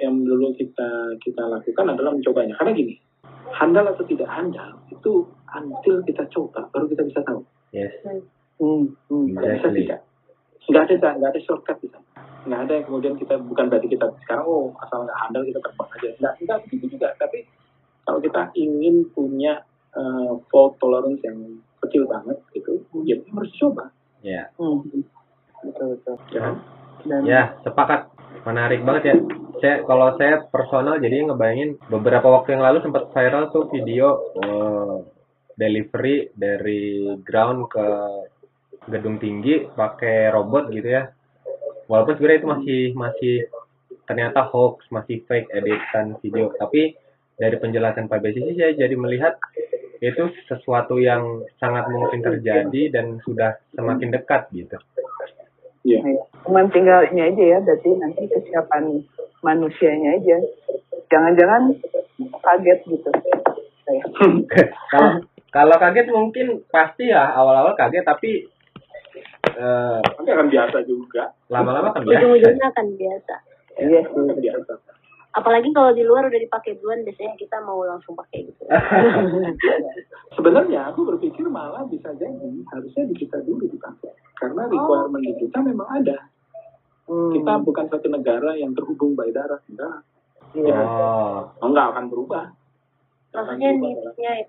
D: yang dulu kita kita lakukan adalah mencobanya. Karena gini, handal atau tidak handal itu until kita coba baru kita bisa tahu.
C: Yes.
E: hmm, hmm.
D: Nggak bisa
C: Exactly.
D: tidak. Nggak ada nggak ada shortcut di sana. Nggak ada yang kemudian kita bukan berarti kita sekarang oh asal nggak handal kita terbang aja. Nggak nggak begitu juga. Tapi kalau kita ingin punya eh, fault tolerance yang kecil banget gitu, ya kita harus coba.
C: Ya.
E: Hmm. Betul betul.
D: Ya.
E: Dan
C: Ya, sepakat. Menarik banget ya. Saya kalau saya personal jadi ngebayangin beberapa waktu yang lalu sempat viral tuh video eh, delivery dari ground ke gedung tinggi pakai robot gitu ya. Walaupun sebenarnya itu masih masih ternyata hoax, masih fake editan video, tapi dari penjelasan Pak Besi sih saya jadi melihat itu sesuatu yang sangat mungkin terjadi dan sudah semakin dekat gitu.
D: Iya.
E: ya, cuman tinggal ini aja ya, berarti nanti kesiapan manusianya aja. Jangan-jangan kaget gitu. Saya.
C: kalau kalau kaget mungkin pasti ya awal-awal kaget tapi eh,
D: Nanti akan biasa juga.
C: lama-lama kan biasa.
A: Ujung-ujungnya akan biasa.
E: Iya sih.
D: Akan biasa.
A: Apalagi kalau di luar udah dipakai duluan, biasanya kita mau langsung pakai gitu.
D: Sebenarnya aku berpikir malah bisa jadi harusnya di kita dulu dipakai. Karena requirement di kita memang ada.
E: Hmm.
D: Kita bukan satu negara yang terhubung by darat. Enggak.
E: Iya.
C: Oh,
D: Oh, enggak akan berubah.
A: Maksudnya niatnya ya.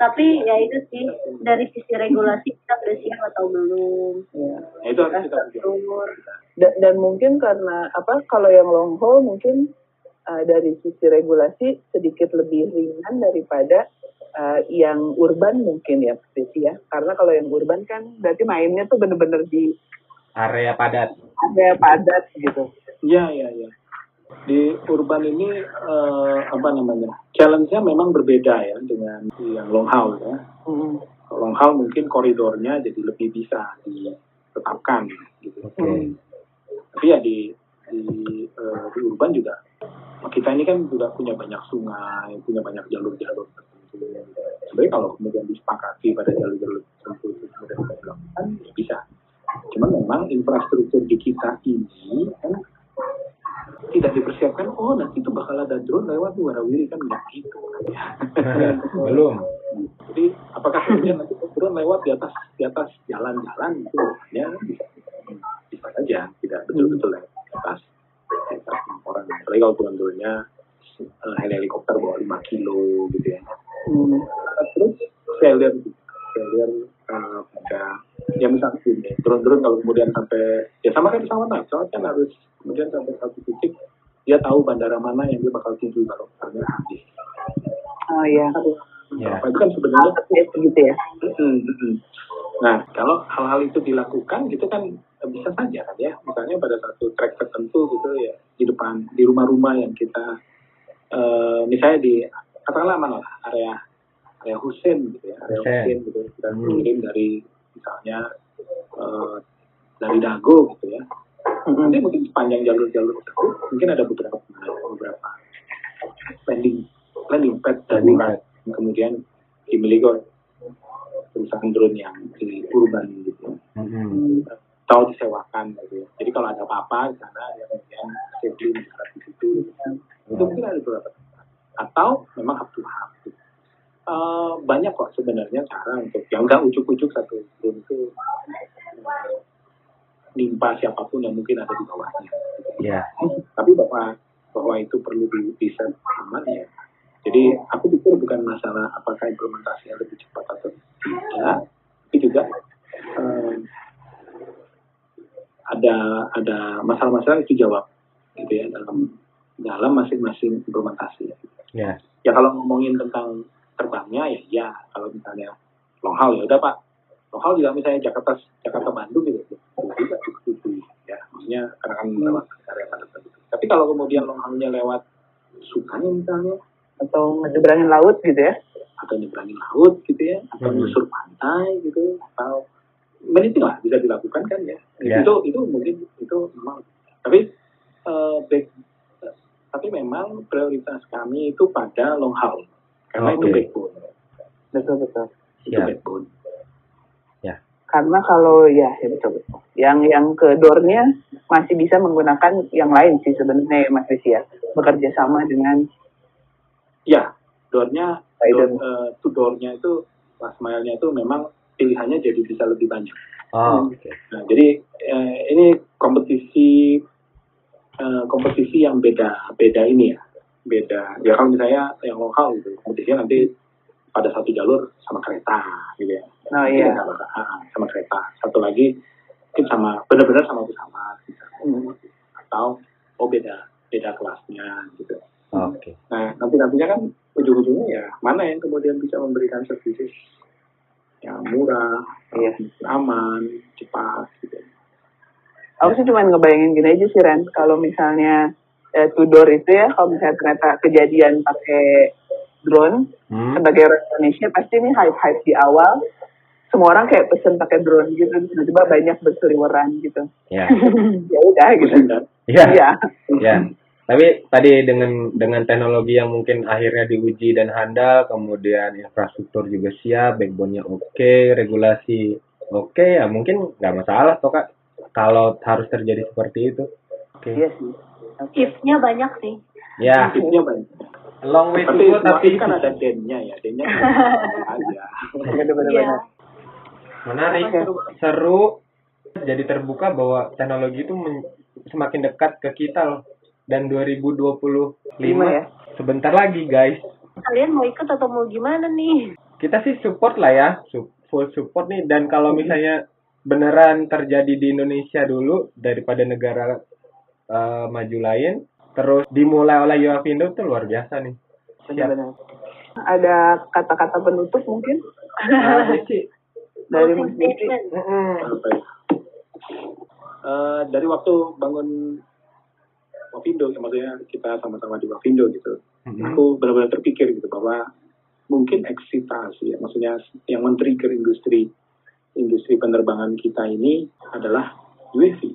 A: Tapi ya itu sih, dari sisi regulasi kita udah siap atau belum.
E: Iya.
D: Nah, itu harus kita pikir.
A: Umur.
E: Dan, dan mungkin karena apa kalau yang long haul mungkin uh, dari sisi regulasi sedikit lebih ringan daripada uh, yang urban mungkin ya Priti ya karena kalau yang urban kan berarti mainnya tuh bener-bener di
C: area padat.
E: area padat gitu
D: Iya, iya, iya. Di urban ini eh, apa namanya? Challenge-nya memang berbeda ya dengan yang long haul ya.
E: Hmm.
D: Long haul mungkin koridornya jadi lebih bisa ditetapkan gitu.
C: Oke.
E: Hmm.
D: Tapi ya di di, eh, di urban juga kita ini kan juga punya banyak sungai, punya banyak jalur-jalur. Sebenarnya kalau kemudian disepakati pada jalur-jalur tertentu itu kemudian dilakukan ya bisa. Cuman memang infrastruktur di kita ini kan tidak dipersiapkan. Oh nanti itu bakal ada drone lewat di warawiri kan nggak gitu.
C: Belum.
D: Jadi apakah kemudian nanti drone lewat di atas di atas jalan-jalan itu ya bisa bisa saja tidak betul-betul lewat di atas di atas orang. Apalagi kalau turun-turunnya eh, helikopter bawa 5 kilo gitu ya.
E: Hmm.
D: Terus failure failure uh, pada ya misalnya gini turun-turun kalau kemudian sampai ya sama kayak pesawat lah pesawat kan harus kemudian sampai satu titik dia tahu bandara mana yang dia bakal tuju kalau misalnya habis
E: Oh iya.
C: Ya.
D: apa itu kan sebenarnya
E: Ya, begitu ya.
D: Nah, kalau hal-hal itu dilakukan gitu kan eh, bisa saja kan ya. Misalnya pada satu track tertentu gitu ya di depan di rumah-rumah yang kita eh, misalnya di katakanlah mana lah area area Husein gitu ya, area
C: Hussein.
D: Husein gitu kita
C: Hmm.
D: kirim dari misalnya eh, dari Dago gitu ya. Nanti mungkin sepanjang jalur-jalur tersebut mungkin ada beberapa beberapa landing landing pad
C: Landing
D: kemudian dimiliki oleh perusahaan drone yang di urban gitu
C: Mm-mm.
D: atau disewakan gitu ya. Jadi kalau ada apa-apa di sana ya kemudian safely di situ. gitu. Itu mungkin ada beberapa. Atau memang hub to hub. gitu. Eh, banyak kok sebenarnya cara untuk yang nggak ujuk-ujuk satu drone itu eh, nimpa siapa pun yang mungkin ada di bawahnya.
C: Ya.
D: Tapi bahwa bahwa itu perlu di bisa aman ya. Jadi aku pikir bukan masalah apakah implementasinya lebih cepat atau tidak, tapi juga eh, ada ada masalah-masalah itu jawab gitu ya dalam dalam masing-masing implementasi.
C: Ya.
D: Ya kalau ngomongin tentang terbangnya ya ya kalau misalnya long haul ya udah pak long haul juga misalnya Jakarta Jakarta Bandung gitu ya juga cukup ya maksudnya karena kan lewat area padat penduduk. Tapi kalau kemudian long haulnya lewat Sungai misalnya
E: Atau nyebrangin laut gitu ya.
D: atau nyebrangin laut gitu ya atau
C: Hmm.
D: pantai gitu atau meniting lah bisa dilakukan kan ya
C: Ya.
D: itu itu mungkin itu memang tapi eh, back eh, tapi memang prioritas kami itu pada long haul karena itu
C: Oke.
D: backbone
E: Betul betul.
D: itu
C: Ya.
D: backbone
E: Karena kalau ya, ya betul betul. Yang yang ke door-nya masih bisa menggunakan yang lain sih sebenarnya ya, Mas Rizky ya. Bekerja sama dengan
D: ya doornya door, eh, to door-nya itu last mile-nya itu memang pilihannya jadi bisa lebih banyak
C: Oh, oke.
D: Nah, jadi eh, ini kompetisi eh, kompetisi yang beda beda ini ya beda ya kalau misalnya yang lokal gitu kompetisinya nanti pada satu jalur sama kereta gitu ya
E: Oh iya.
D: ah, ah, sama kereta satu lagi mungkin sama benar-benar sama pesawat misalnya.
E: Hmm.
D: atau oh beda beda kelasnya gitu
C: Oke.
D: nah nanti nantinya kan ujung-ujungnya ya mana yang kemudian bisa memberikan services yang murah
E: Iya.
D: aman cepat gitu
E: Aku sih cuma ngebayangin gini aja sih Ren, kalau misalnya eh, Tudor itu ya, kalau misalnya ternyata kejadian pakai drone,
C: Hmm.
E: sebagai orang Indonesia pasti ini hype-hype di awal, semua orang kayak pesen pakai drone gitu, tiba-tiba banyak berseliweran gitu.
C: Ya.
E: ya udah gitu.
C: Ya.
E: Iya.
C: Ya. Tapi tadi dengan dengan teknologi yang mungkin akhirnya diuji dan handal, kemudian infrastruktur juga siap, backbone-nya oke, regulasi oke, ya mungkin nggak masalah toh kak. Kalau harus terjadi seperti itu. Oke.
E: Iya sih.
A: If-nya banyak sih.
C: Ya,
D: Tipsnya banyak.
C: long way to
D: Tapi
C: go tapi
D: kan ada den-nya ya, den-nya aja.
E: Bener-bener.
A: Iya.
C: menarik, seru, jadi terbuka bahwa teknologi itu men- semakin dekat ke kita loh. Dan 2025
E: Lima ya.
C: sebentar lagi guys.
A: Kalian mau ikut atau mau gimana nih?
C: kita sih support lah ya, full support nih. Dan kalau misalnya beneran terjadi di Indonesia dulu daripada negara eh, maju lain, terus dimulai oleh UAVindo itu luar biasa nih.
E: Benar-benar. Ada kata-kata penutup mungkin
C: Nah, sih,
E: dari Mas
D: ya? Eh, dari waktu bangun Wapindo, maksudnya kita sama-sama di Wapindo gitu,
C: Mm-mm.
D: aku benar-benar terpikir gitu bahwa mungkin eksitasi ya, maksudnya yang men-trigger industri industri penerbangan kita ini adalah UAV.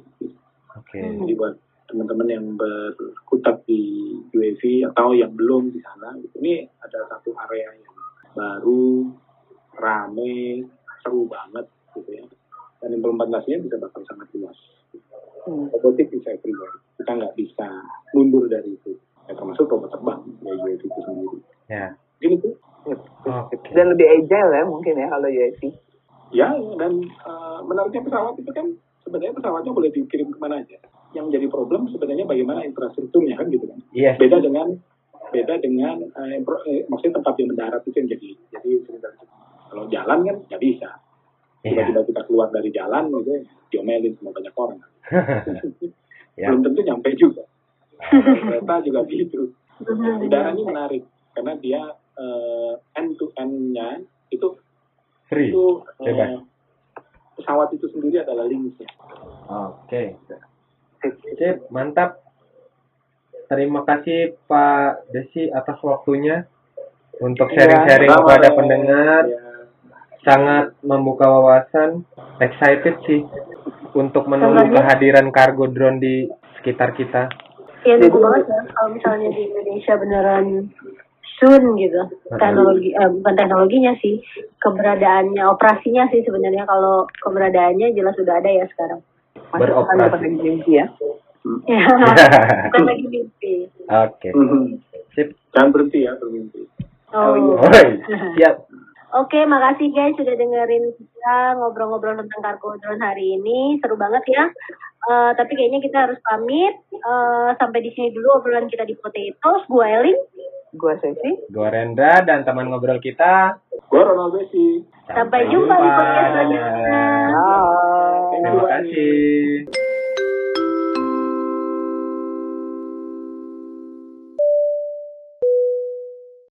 C: Oke.
D: Jadi buat teman-teman yang berkutat di UAV atau yang belum di sana, gitu, ini ada satu area yang baru, rame, seru banget gitu ya. Dan implementasinya bisa bakal sangat luas.
E: Hmm.
D: Robotik bisa everywhere. Kita nggak bisa mundur dari itu. Ya, termasuk robot terbang, ya UAV itu sendiri.
C: Ya.
D: Mungkin itu.
C: Oke.
E: Dan lebih agile ya mungkin ya kalau UAV.
D: Ya, dan eh, menariknya pesawat itu kan sebenarnya pesawatnya boleh dikirim ke mana aja. Yang jadi problem sebenarnya bagaimana infrastrukturnya kan gitu kan.
C: Iya.
D: beda dengan beda dengan eh, eh, maksudnya tempat yang mendarat itu yang jadi jadi Kalau jalan kan nggak bisa.
C: Iya.
D: Tiba-tiba kita keluar dari jalan gitu, diomelin sama banyak orang.
C: Ya.
D: Belum tentu nyampe juga. Kereta juga gitu. Udara ini menarik karena dia eh, end to end-nya itu
C: Free.
D: itu
C: Bebas.
D: pesawat itu sendiri adalah linksnya.
C: Oke. Sip, mantap. Terima kasih Pak Desi atas waktunya untuk
E: Iya.
C: sharing-sharing
D: Sama,
C: kepada
D: ya.
C: pendengar.
D: Ya.
C: Sangat membuka wawasan. Excited sih untuk menunggu
A: Sebenarnya-
C: kehadiran kargo drone di sekitar kita.
A: Ya nunggu banget ya kalau misalnya di Indonesia beneran soon gitu teknologi eh, bukan teknologinya sih keberadaannya operasinya sih sebenarnya kalau keberadaannya jelas sudah ada ya sekarang
C: Beroperasi.
E: pakai mimpi ya.
A: ya bukan lagi mimpi
C: Oke.
D: Mhm.
C: Sip.
D: Jangan berhenti ya bermimpi.
A: oh,
C: Oi, siap.
A: Oke, makasih guys sudah dengerin kita ngobrol-ngobrol tentang kargo drone hari ini. Seru banget ya. Eh, tapi kayaknya kita harus pamit. Eh, sampai di sini dulu obrolan kita di Potatoes. Gue Eling.
E: Gua Sesi.
C: Gua Rendra dan teman ngobrol kita.
D: Gua Ronald Besi.
A: Sampai jumpa di podcast selanjutnya.
C: Terima kasih.